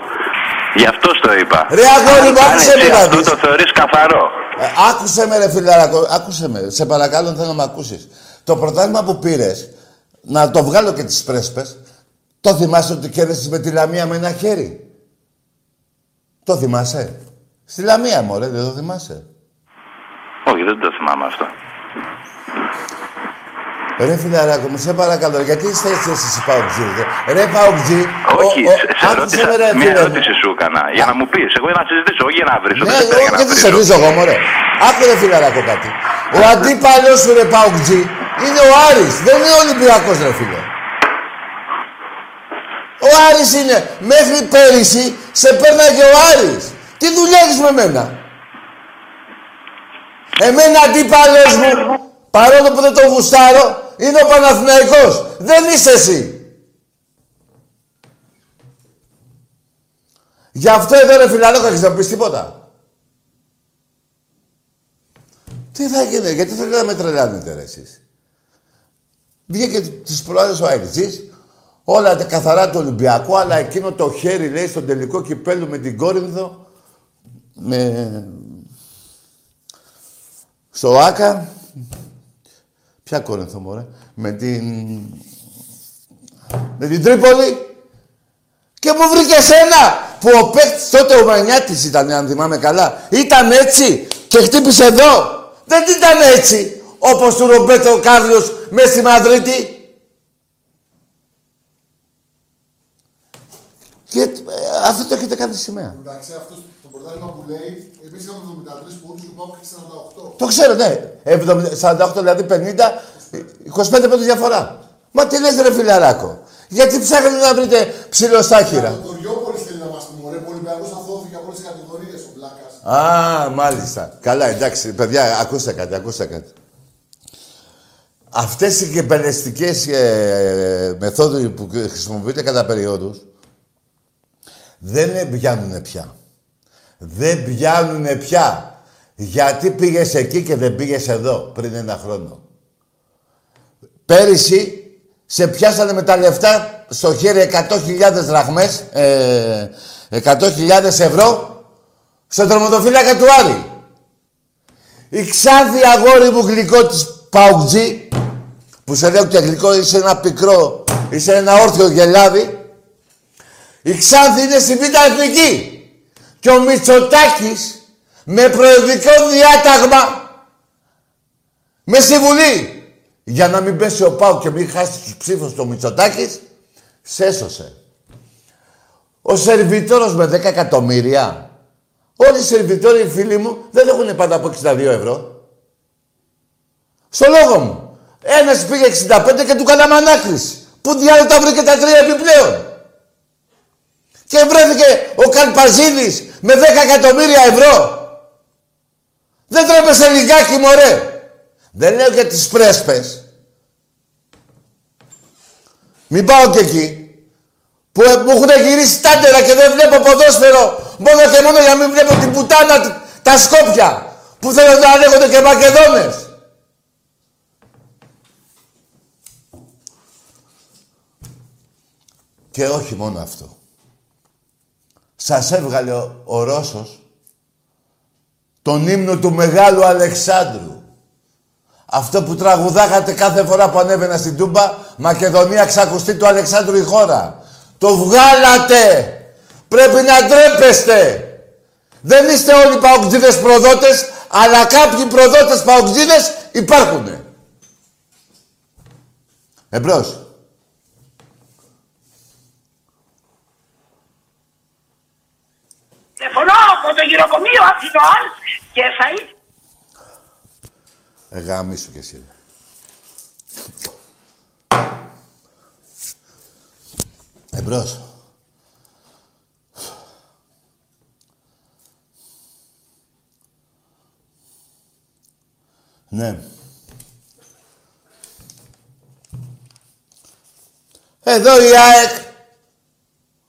γι' αυτό το είπα. Ρε, αγόρι μου, Αν άκουσε εσύ με να αυτό δεις. το θεωρείς καθαρό. Ε, άκουσε με ρε φιλαράκο, άκουσε με. Σε παρακαλώ θέλω να με ακούσεις. Το πρωτάθλημα που πήρες, να το βγάλω και τις πρέσπες, το θυμάσαι ότι κέρδισες με τη Λαμία με ένα χέρι; Το θυμάσαι; Στη Λαμία, μωρέ, δεν το θυμάσαι; Όχι, δεν το θυμάμαι αυτό. Ρε φιλαράκο μου, σε παρακαλώ, γιατί είστε έτσι εσείς οι Παουτζοί, ρε. Ρε Παουτζοί, Όχι, ο- ο- σε- σε άκουσε ρώτησα, με, ρε, μια φίλε μου. ερώτηση σου έκανα. Για να μου πεις, εγώ για να συζητήσω, όχι για να βρίσω. Ναι, δεν σε για εγώ να δεν σε βρίσω. βρίζω εγώ, μωρέ. Άκου ρε φιλαράκο κάτι. Ο αντίπαλος σου, ρε Παουτζή, είναι ο Άρης. Δεν είναι ο Ολυμπιακός, ρε φίλε. Ο Άρης είναι. Μέχρι πέρυσι σε πέρναγε ο Άρης. Τι δουλειά έχεις με μένα; Εμένα αντίπαλος μου, παρόλο που δεν τον γουστάρω, είναι ο Παναθηναϊκός. Δεν είσαι εσύ. Γι' αυτό εδώ ρε φιλαράκο έχεις να πεις τίποτα. Τι θα γίνει, γιατί θέλετε να με τρελάνετε ρε εσείς; Βγήκε τις προάλλες ο Αεξής, Όλα τα καθαρά του Ολυμπιακού, αλλά εκείνο το χέρι, λέει, στον τελικό κυπέλου με την Κόρινθο, με... στο Άκα, ποια Κόρινθο, μωρέ, με την... με την Τρίπολη και μου βρήκε σένα που ο παίκτης τότε ο Μανιάτης ήταν, αν θυμάμαι καλά. Ήταν έτσι και χτύπησε εδώ. Δεν ήταν έτσι όπως του Ρομπέτο Κάρλος μέσα στη Μαδρίτη. Και ε, αυτό το έχετε κάνει σημαία. Εντάξει, αυτός το πρωτάθλημα που λέει, εμείς είχαμε 73 πόντους και πάω και 48. Το ξέρω, ναι. 70, 48 δηλαδή 50, 25 πόντους διαφορά. Μα τι λες ρε φιλαράκο; Γιατί ψάχνετε να βρείτε ψηλοστάχυρα. Το Κοριόπολη θέλει να μας πει: Μωρέ, ο Ολυμπιακός αθώθηκε από όλες τις κατηγορίες ο Μπλάκα. Α, μάλιστα. Καλά, εντάξει, παιδιά, ακούστε κάτι, ακούστε κάτι. Αυτές οι κεμπελεστικές ε, μεθόδοι που χρησιμοποιείται κατά περιόδους δεν πιάνουν πια. Δεν πιάνουν πια. Γιατί πήγες εκεί και δεν πήγες εδώ πριν ένα χρόνο. Πέρυσι σε πιάσανε με τα λεφτά στο χέρι 100.000 δραχμές, ε, 100.000 ευρώ στο τροματοφύλακα του Άρη. Η Ξάνθη αγόρι μου γλυκό της Παουτζή, που σε λέω και γλυκό, είσαι ένα πικρό, είσαι ένα όρθιο γελάδι. Η Ξάνθη είναι στη Β' Εθνική. Και ο Μητσοτάκης με προεδρικό διάταγμα με συμβουλή για να μην πέσει ο Πάου και μην χάσει τους ψήφους του Μητσοτάκης, σέσωσε. Ο σερβιτόρος με 10 εκατομμύρια, όλοι οι σερβιτόροι οι φίλοι μου δεν έχουν πάντα από 62 ευρώ. Στο λόγο μου. Ένας πήγε 65 και του κάναμε ανάκριση. Πού διάλογο τα βρήκε τα τρία επιπλέον. Και βρέθηκε ο Καρπαζίδης με 10 εκατομμύρια ευρώ. Δεν τρέπεσε λιγάκι, μωρέ. Δεν λέω για τις πρέσπες. Μην πάω και εκεί. Που μου έχουν γυρίσει τάντερα και δεν βλέπω ποδόσφαιρο. Μόνο και μόνο για να μην βλέπω την πουτάνα τα σκόπια. Που θέλω να λέγονται και Μακεδόνες. Και όχι μόνο αυτό. Σας έβγαλε ο, ο Ρώσος τον ύμνο του Μεγάλου Αλεξάνδρου. Αυτό που τραγουδάγατε κάθε φορά που ανέβαινα στην Τούμπα, Μακεδονία ξακουστεί του Αλεξάνδρου η χώρα. Το βγάλατε. Πρέπει να ντρέπεστε. Δεν είστε όλοι παοκτζίδες προδότες, αλλά κάποιοι προδότες παοκτζίδες υπάρχουνε. Εμπρός. Τηλεφωνώ από το γυροκομείο Αθηνών και θα ήθελα Ε, γάμισου κι εσύ. Εμπρός. Ναι. Εδώ η ΑΕΚ,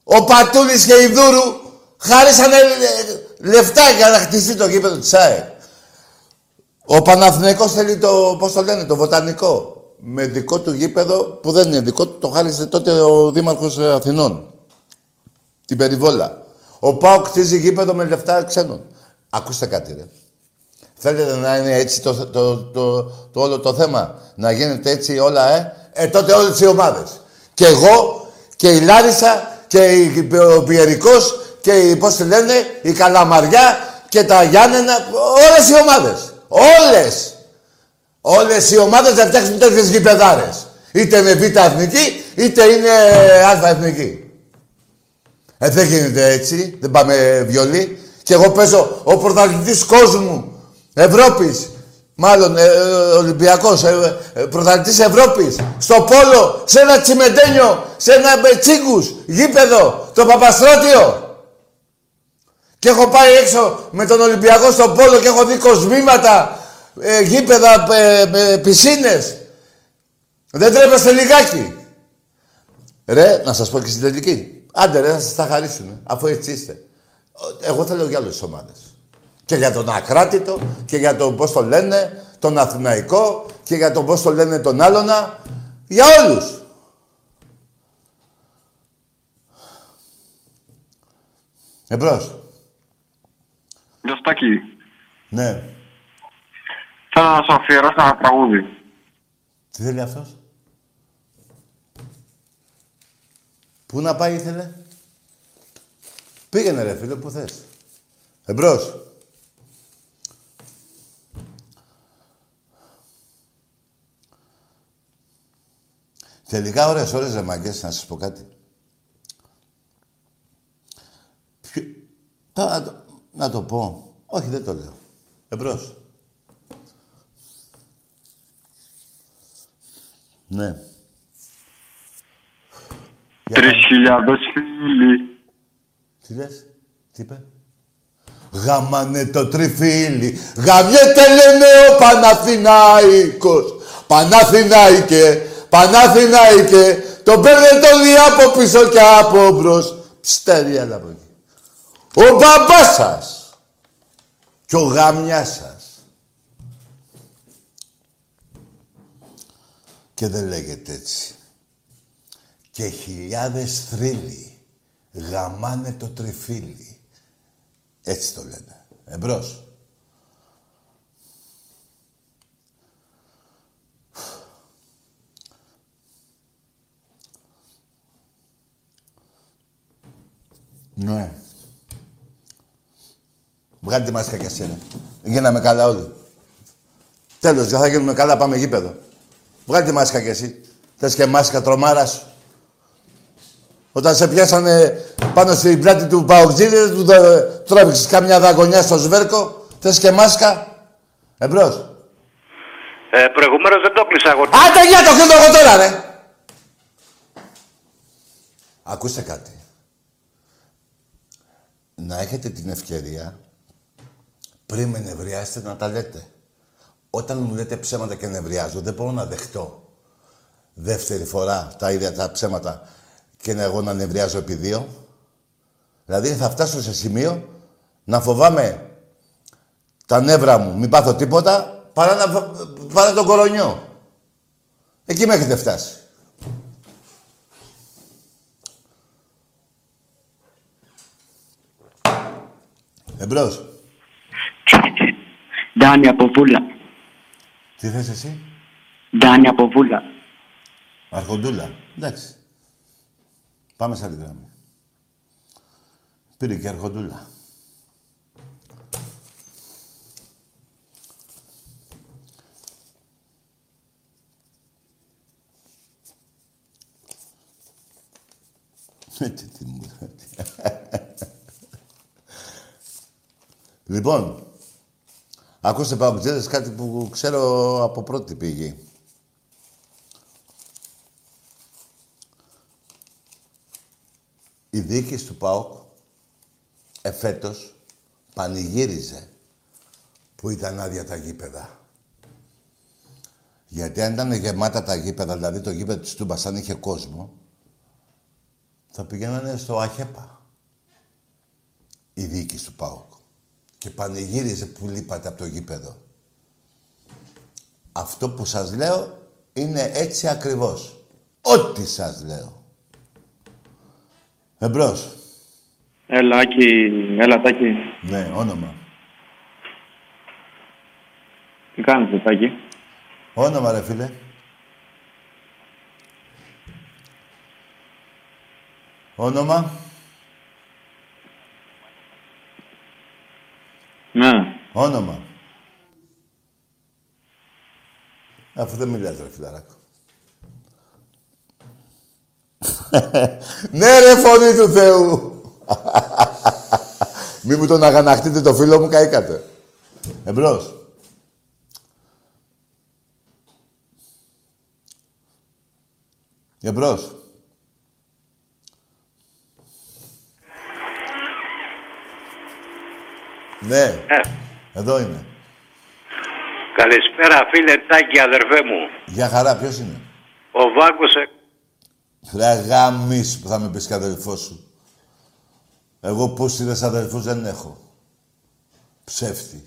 ο Πατούλης και η Δούρου χάρισανε ε, λεφτά για να χτιστεί το γήπεδο της ΑΕΚ. Ο Παναθηναϊκός θέλει το, πώς το λένε, το βοτανικό. Με δικό του γήπεδο, που δεν είναι δικό του, το χάρισε τότε ο Δήμαρχος Αθηνών. Την περιβόλα. Ο Πάοκ χτίζει γήπεδο με λεφτά ξένων. Ακούστε κάτι, ρε. Θέλετε να είναι έτσι το, το, το, το, όλο το θέμα, να γίνεται έτσι όλα, ε; Ε, τότε όλες οι ομάδες. Και εγώ και η Λάρισα και ο Πιερικός και η, πώς τη λένε, η Καλαμαριά και τα Γιάννενα, όλες οι ομάδες. Όλες. Όλες οι ομάδες θα φτιάξουν τέτοιες γηπεδάρες. Είτε είναι β' εθνική, είτε είναι α εθνική. Ε, δεν γίνεται έτσι. Δεν πάμε βιολί. Και εγώ παίζω ο πρωταθλητής κόσμου, Ευρώπης, μάλλον ε, ε, Ολυμπιακός, ε, ε, πρωταθλητής Ευρώπης, στο Πόλο, σε ένα τσιμεντένιο, σε ένα τσίγκους, γήπεδο, το Παπαστράτιο. Και έχω πάει έξω με τον Ολυμπιακό στον Πόλο και έχω δει κοσμήματα, ε, γήπεδα, ε, ε, πισίνες. Δεν τρέπεστε λιγάκι. Ρε, να σας πω και στην τελική. Άντε ρε, να σας τα χαρίσουν, αφού έτσι είστε. Εγώ θέλω για άλλες ομάδες. Και για τον Ακράτητο, και για το πώς το λένε, τον Αθηναϊκό, και για το πώς το λένε τον Άλλονα. Για όλους. Εμπρός. Γιωστάκη, Ναι. θέλω να σου αφιερώσω ένα τραγούδι. Τι θέλει αυτός; Πού να πάει ήθελε; Πήγαινε ρε φίλε, που θες. Εμπρός. Τελικά ώρες, ώρες ρε μαγκές, να σας πω κάτι. Ποιο... Τώρα, να το- να το πω. Όχι, δεν το λέω. Εμπρός. Ναι. Τρεις χιλιάδες φίλοι. Τι λες, τι είπε; Γάμανε το τριφύλι, γαμιέται λένε ο Παναθηναϊκός. Παναθηναϊκέ, Παναθηναϊκέ, το παίρνε το δι από πίσω και από μπρος. Ψτέρι, έλα από εκεί. Ο μπαμπάς σας και ο γαμιάς σας. Και δεν λέγεται έτσι. Και χιλιάδες θρύλοι γαμάνε το τριφύλι. Έτσι το λένε. Εμπρός. Ναι. Βγάλει τη μάσκα και εσένα. Γίναμε καλά όλοι. Τέλος, δεν θα γίνουμε καλά, πάμε γήπεδο. Βγάλει τη μάσκα κι εσύ. Θες και μάσκα τρομάρα σου. Όταν σε πιάσανε πάνω στην πλάτη του Παοκτζίδη, του δω- τράβηξες κάμια δαγωνιά στο σβέρκο. Θες και μάσκα. Εμπρός. Ε, Προηγουμένως δεν το κλείσα εγώ. Άντε για το κλείνω εγώ τώρα, ρε! Ακούστε κάτι. Να έχετε την ευκαιρία πριν με νευριάσετε να τα λέτε. Όταν μου λέτε ψέματα και νευριάζω, δεν μπορώ να δεχτώ δεύτερη φορά τα ίδια τα ψέματα και να εγώ να νευριάζω επί δύο. Δηλαδή θα φτάσω σε σημείο να φοβάμαι τα νεύρα μου, μην πάθω τίποτα, παρά να φ- παρά τον κορονιό. Εκεί με έχετε φτάσει. Εμπρός. Ντάνι από Βούλα. Τι θες εσύ; Ντάνι από Βούλα. Αρχοντούλα. Εντάξει. Πάμε σε άλλη γραμμή. Πήρε και αρχοντούλα. Έτσι τι μου Λοιπόν, ακούστε παγκοτζέδες κάτι που ξέρω από πρώτη πηγή. Η διοίκηση του ΠΑΟΚ εφέτος πανηγύριζε που ήταν άδεια τα γήπεδα. Γιατί αν ήταν γεμάτα τα γήπεδα, δηλαδή το γήπεδο της Τούμπας, αν είχε κόσμο, θα πηγαίνανε στο ΑΧΕΠΑ. Η διοίκηση του ΠΑΟΚ. Και πανηγύριζε που λείπατε από το γήπεδο. Αυτό που σας λέω είναι έτσι ακριβώς. Ό,τι σας λέω. Εμπρός. Έλα, Άκη, έλα, Τάκη. Ναι, όνομα. Τι κάνεις, Τάκη; Όνομα, ρε φίλε. Όνομα. Ναι. Όνομα. Αφού δεν μιλάς, ρε φιλαράκο. ναι, ρε φωνή του Θεού. Μη μου τον αγαναχτείτε το φίλο μου, καήκατε. Εμπρός. Εμπρός. Ναι. Ε, Εδώ είναι. καλησπέρα φίλε Τάκη αδερφέ μου. Για χαρά, ποιος είναι; Ο Βάκος ε, Ρε γάμις που θα με πεις και αδελφός σου. Εγώ πούστιδες αδελφούς δεν έχω. Ψεύτη.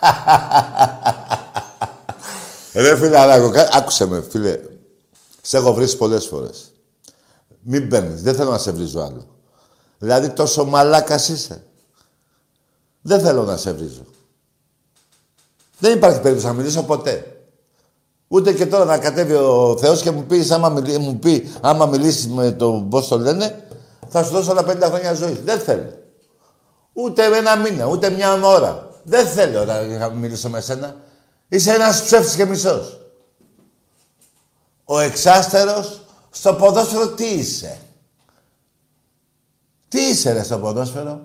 Ρε φιλαράκο, κα- άκουσε με φίλε. Σε έχω βρει πολλές φορές. Μην παίρνεις. Δεν θέλω να σε βρίζω άλλο. Δηλαδή τόσο μαλάκας είσαι. Δεν θέλω να σε βρίζω. Δεν υπάρχει περίπτωση να μιλήσω ποτέ. Ούτε και τώρα να κατέβει ο Θεός και μου πει, άμα, μιλ, μου πει, άμα μιλήσεις με τον πώς το λένε, θα σου δώσω άλλα 50 χρόνια ζωής. Δεν θέλω. Ούτε ένα μήνα, ούτε μια ώρα. Δεν θέλω να μιλήσω με σένα. Είσαι ένας ψεύτης και μισός. Ο εξάστερος στο ποδόσφαιρο τι είσαι; Τι είσαι ρε στο ποδόσφαιρο;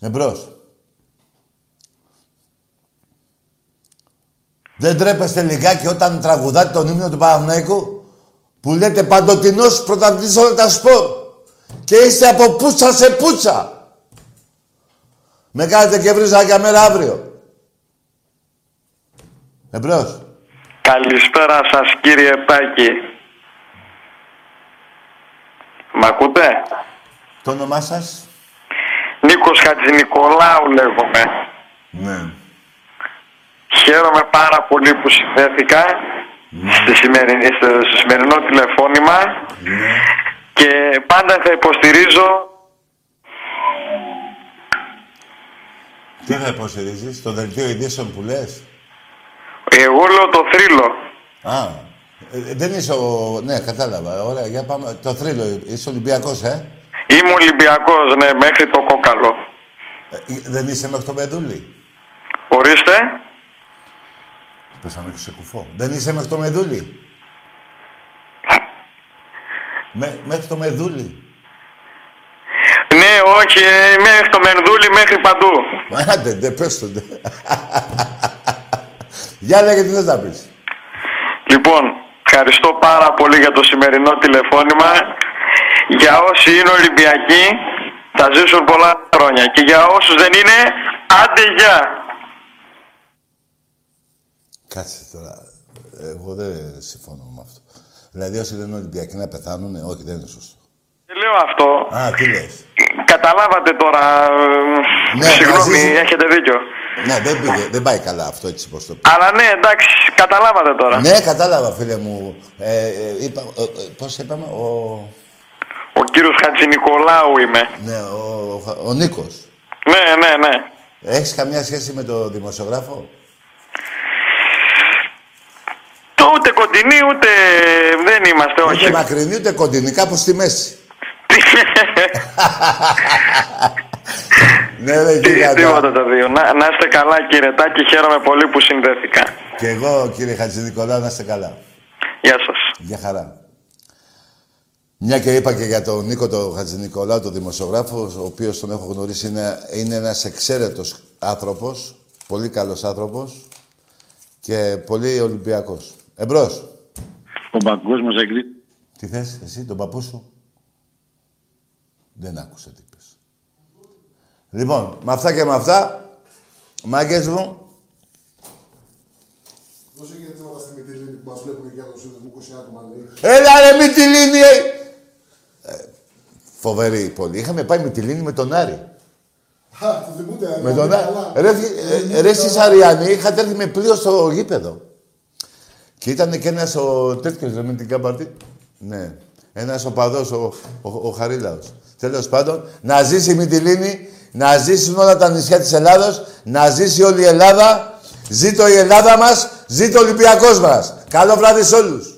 Εμπρός. Δεν τρέπεστε λιγάκι όταν τραγουδάτε τον ύμνο του Παναθηναϊκού που λέτε παντοτινός πρωταθλητής όλα τα σπορ και είστε από πούτσα σε πούτσα. Με κάνετε και βρίζα μέρα αύριο. Εμπρός. Καλησπέρα σας κύριε Πάκη. Μ' ακούτε; Το όνομά σας; Νίκος Χατζηνικολάου λέγομαι. Ναι. Χαίρομαι πάρα πολύ που συνδέθηκα στη σημερινή, στο σημερινό τηλεφώνημα και πάντα θα υποστηρίζω Τι θα υποστηρίζεις, το δελτίο ειδήσεων που λες; εγώ λέω το θρύλο. Α, ε, δεν είσαι ο... Ναι, κατάλαβα. Ωραία, για πάμε. Το θρύλο, είσαι Ολυμπιακός, ε; Είμαι Ολυμπιακός, ναι, μέχρι το κόκαλο. Ε, Δεν είσαι μέχρι το Μεδούλη. Ορίστε. Πέσαμε και σε κουφό. Δεν είσαι μέχρι το Μεδούλη. Με, μέχρι το Μεδούλη. Ναι, όχι, ε, μέχρι το Μενδούλη, μέχρι παντού. Άντε, ντε, πες το, ντε. Για λέγε τι θες να πεις. Λοιπόν, ευχαριστώ πάρα πολύ για το σημερινό τηλεφώνημα. Για όσοι είναι Ολυμπιακοί, θα ζήσουν πολλά χρόνια. Και για όσους δεν είναι, άντε γεια. Κάτσε τώρα. Εγώ δεν συμφωνώ με αυτό. Δηλαδή όσοι δεν είναι Ολυμπιακοί να πεθάνουν, όχι, δεν είναι σωστό. Και λέω αυτό. Α, τι λες. Καταλάβατε τώρα. ε, Ναι, Συγγνώμη, μαζί- έχετε δίκιο. Ναι, δεν, πήγε, δεν πάει καλά αυτό έτσι πως το πει. Αλλά ναι, εντάξει, καταλάβατε τώρα. Ναι, κατάλαβα, φίλε μου. Ε, ε, είπα, ε, ε, πώς είπαμε, ο... Ο κύριος Χατζηνικολάου είμαι. Ναι, ο, ο, ο Νίκος. Ναι, ναι, ναι. Έχεις καμιά σχέση με το δημοσιογράφο; Το ούτε κοντινή, ούτε δεν είμαστε, όχι. Ούτε μακρινή, ούτε κοντινή, κάπου στη μέση. ναι, ρε, Τι- γίγαντα. Τίποτα τα δύο. Να, να είστε καλά κύριε Τάκη, χαίρομαι πολύ που συνδέθηκα. Και εγώ, κύριε Χατζηνικολάου, να είστε καλά. Γεια σας. Γεια χαρά. Μια και είπα και για τον Νίκο τον Χατζηνικολάου, τον δημοσιογράφο, ο οποίος τον έχω γνωρίσει, είναι, είναι ένας εξαίρετος άνθρωπος, πολύ καλός άνθρωπος και πολύ Ολυμπιακός. Εμπρός. Ο παγκόσμιος εκδί... Τι θες, εσύ, τον παππού σου; Δεν άκουσα τι είπες. Λοιπόν, με αυτά και με αυτά, μάγκες μου, Δώσε και θέματα στη Μητυλίνη που μας βλέπουν για το σύνδεσμο 20 άτομα λέει. Έλα ρε με τη λίνη! ε! Ε, φοβερή πόλη. Είχαμε πάει με τη λίνη με τον Άρη. Α, το θυμούνται. Με ε, τον καλά. Άρη. Ρε, ε, ε, ρε εσείς Αριανοί, είχατε έρθει με πλοίο στο γήπεδο. Και ήταν και ένας ο τέτοιος, ρε, με την καμπαρτή. Ναι. Ένας οπαδός, ο, ο, ο Χαρίλαος. Τέλος πάντων, να ζήσει η Μυτιλίνη, να ζήσουν όλα τα νησιά της Ελλάδος, να ζήσει όλη η Ελλάδα. Ζήτω η Ελλάδα μας, ζήτω ο Ολυμπιακός μας. Καλό βράδυ σε όλους.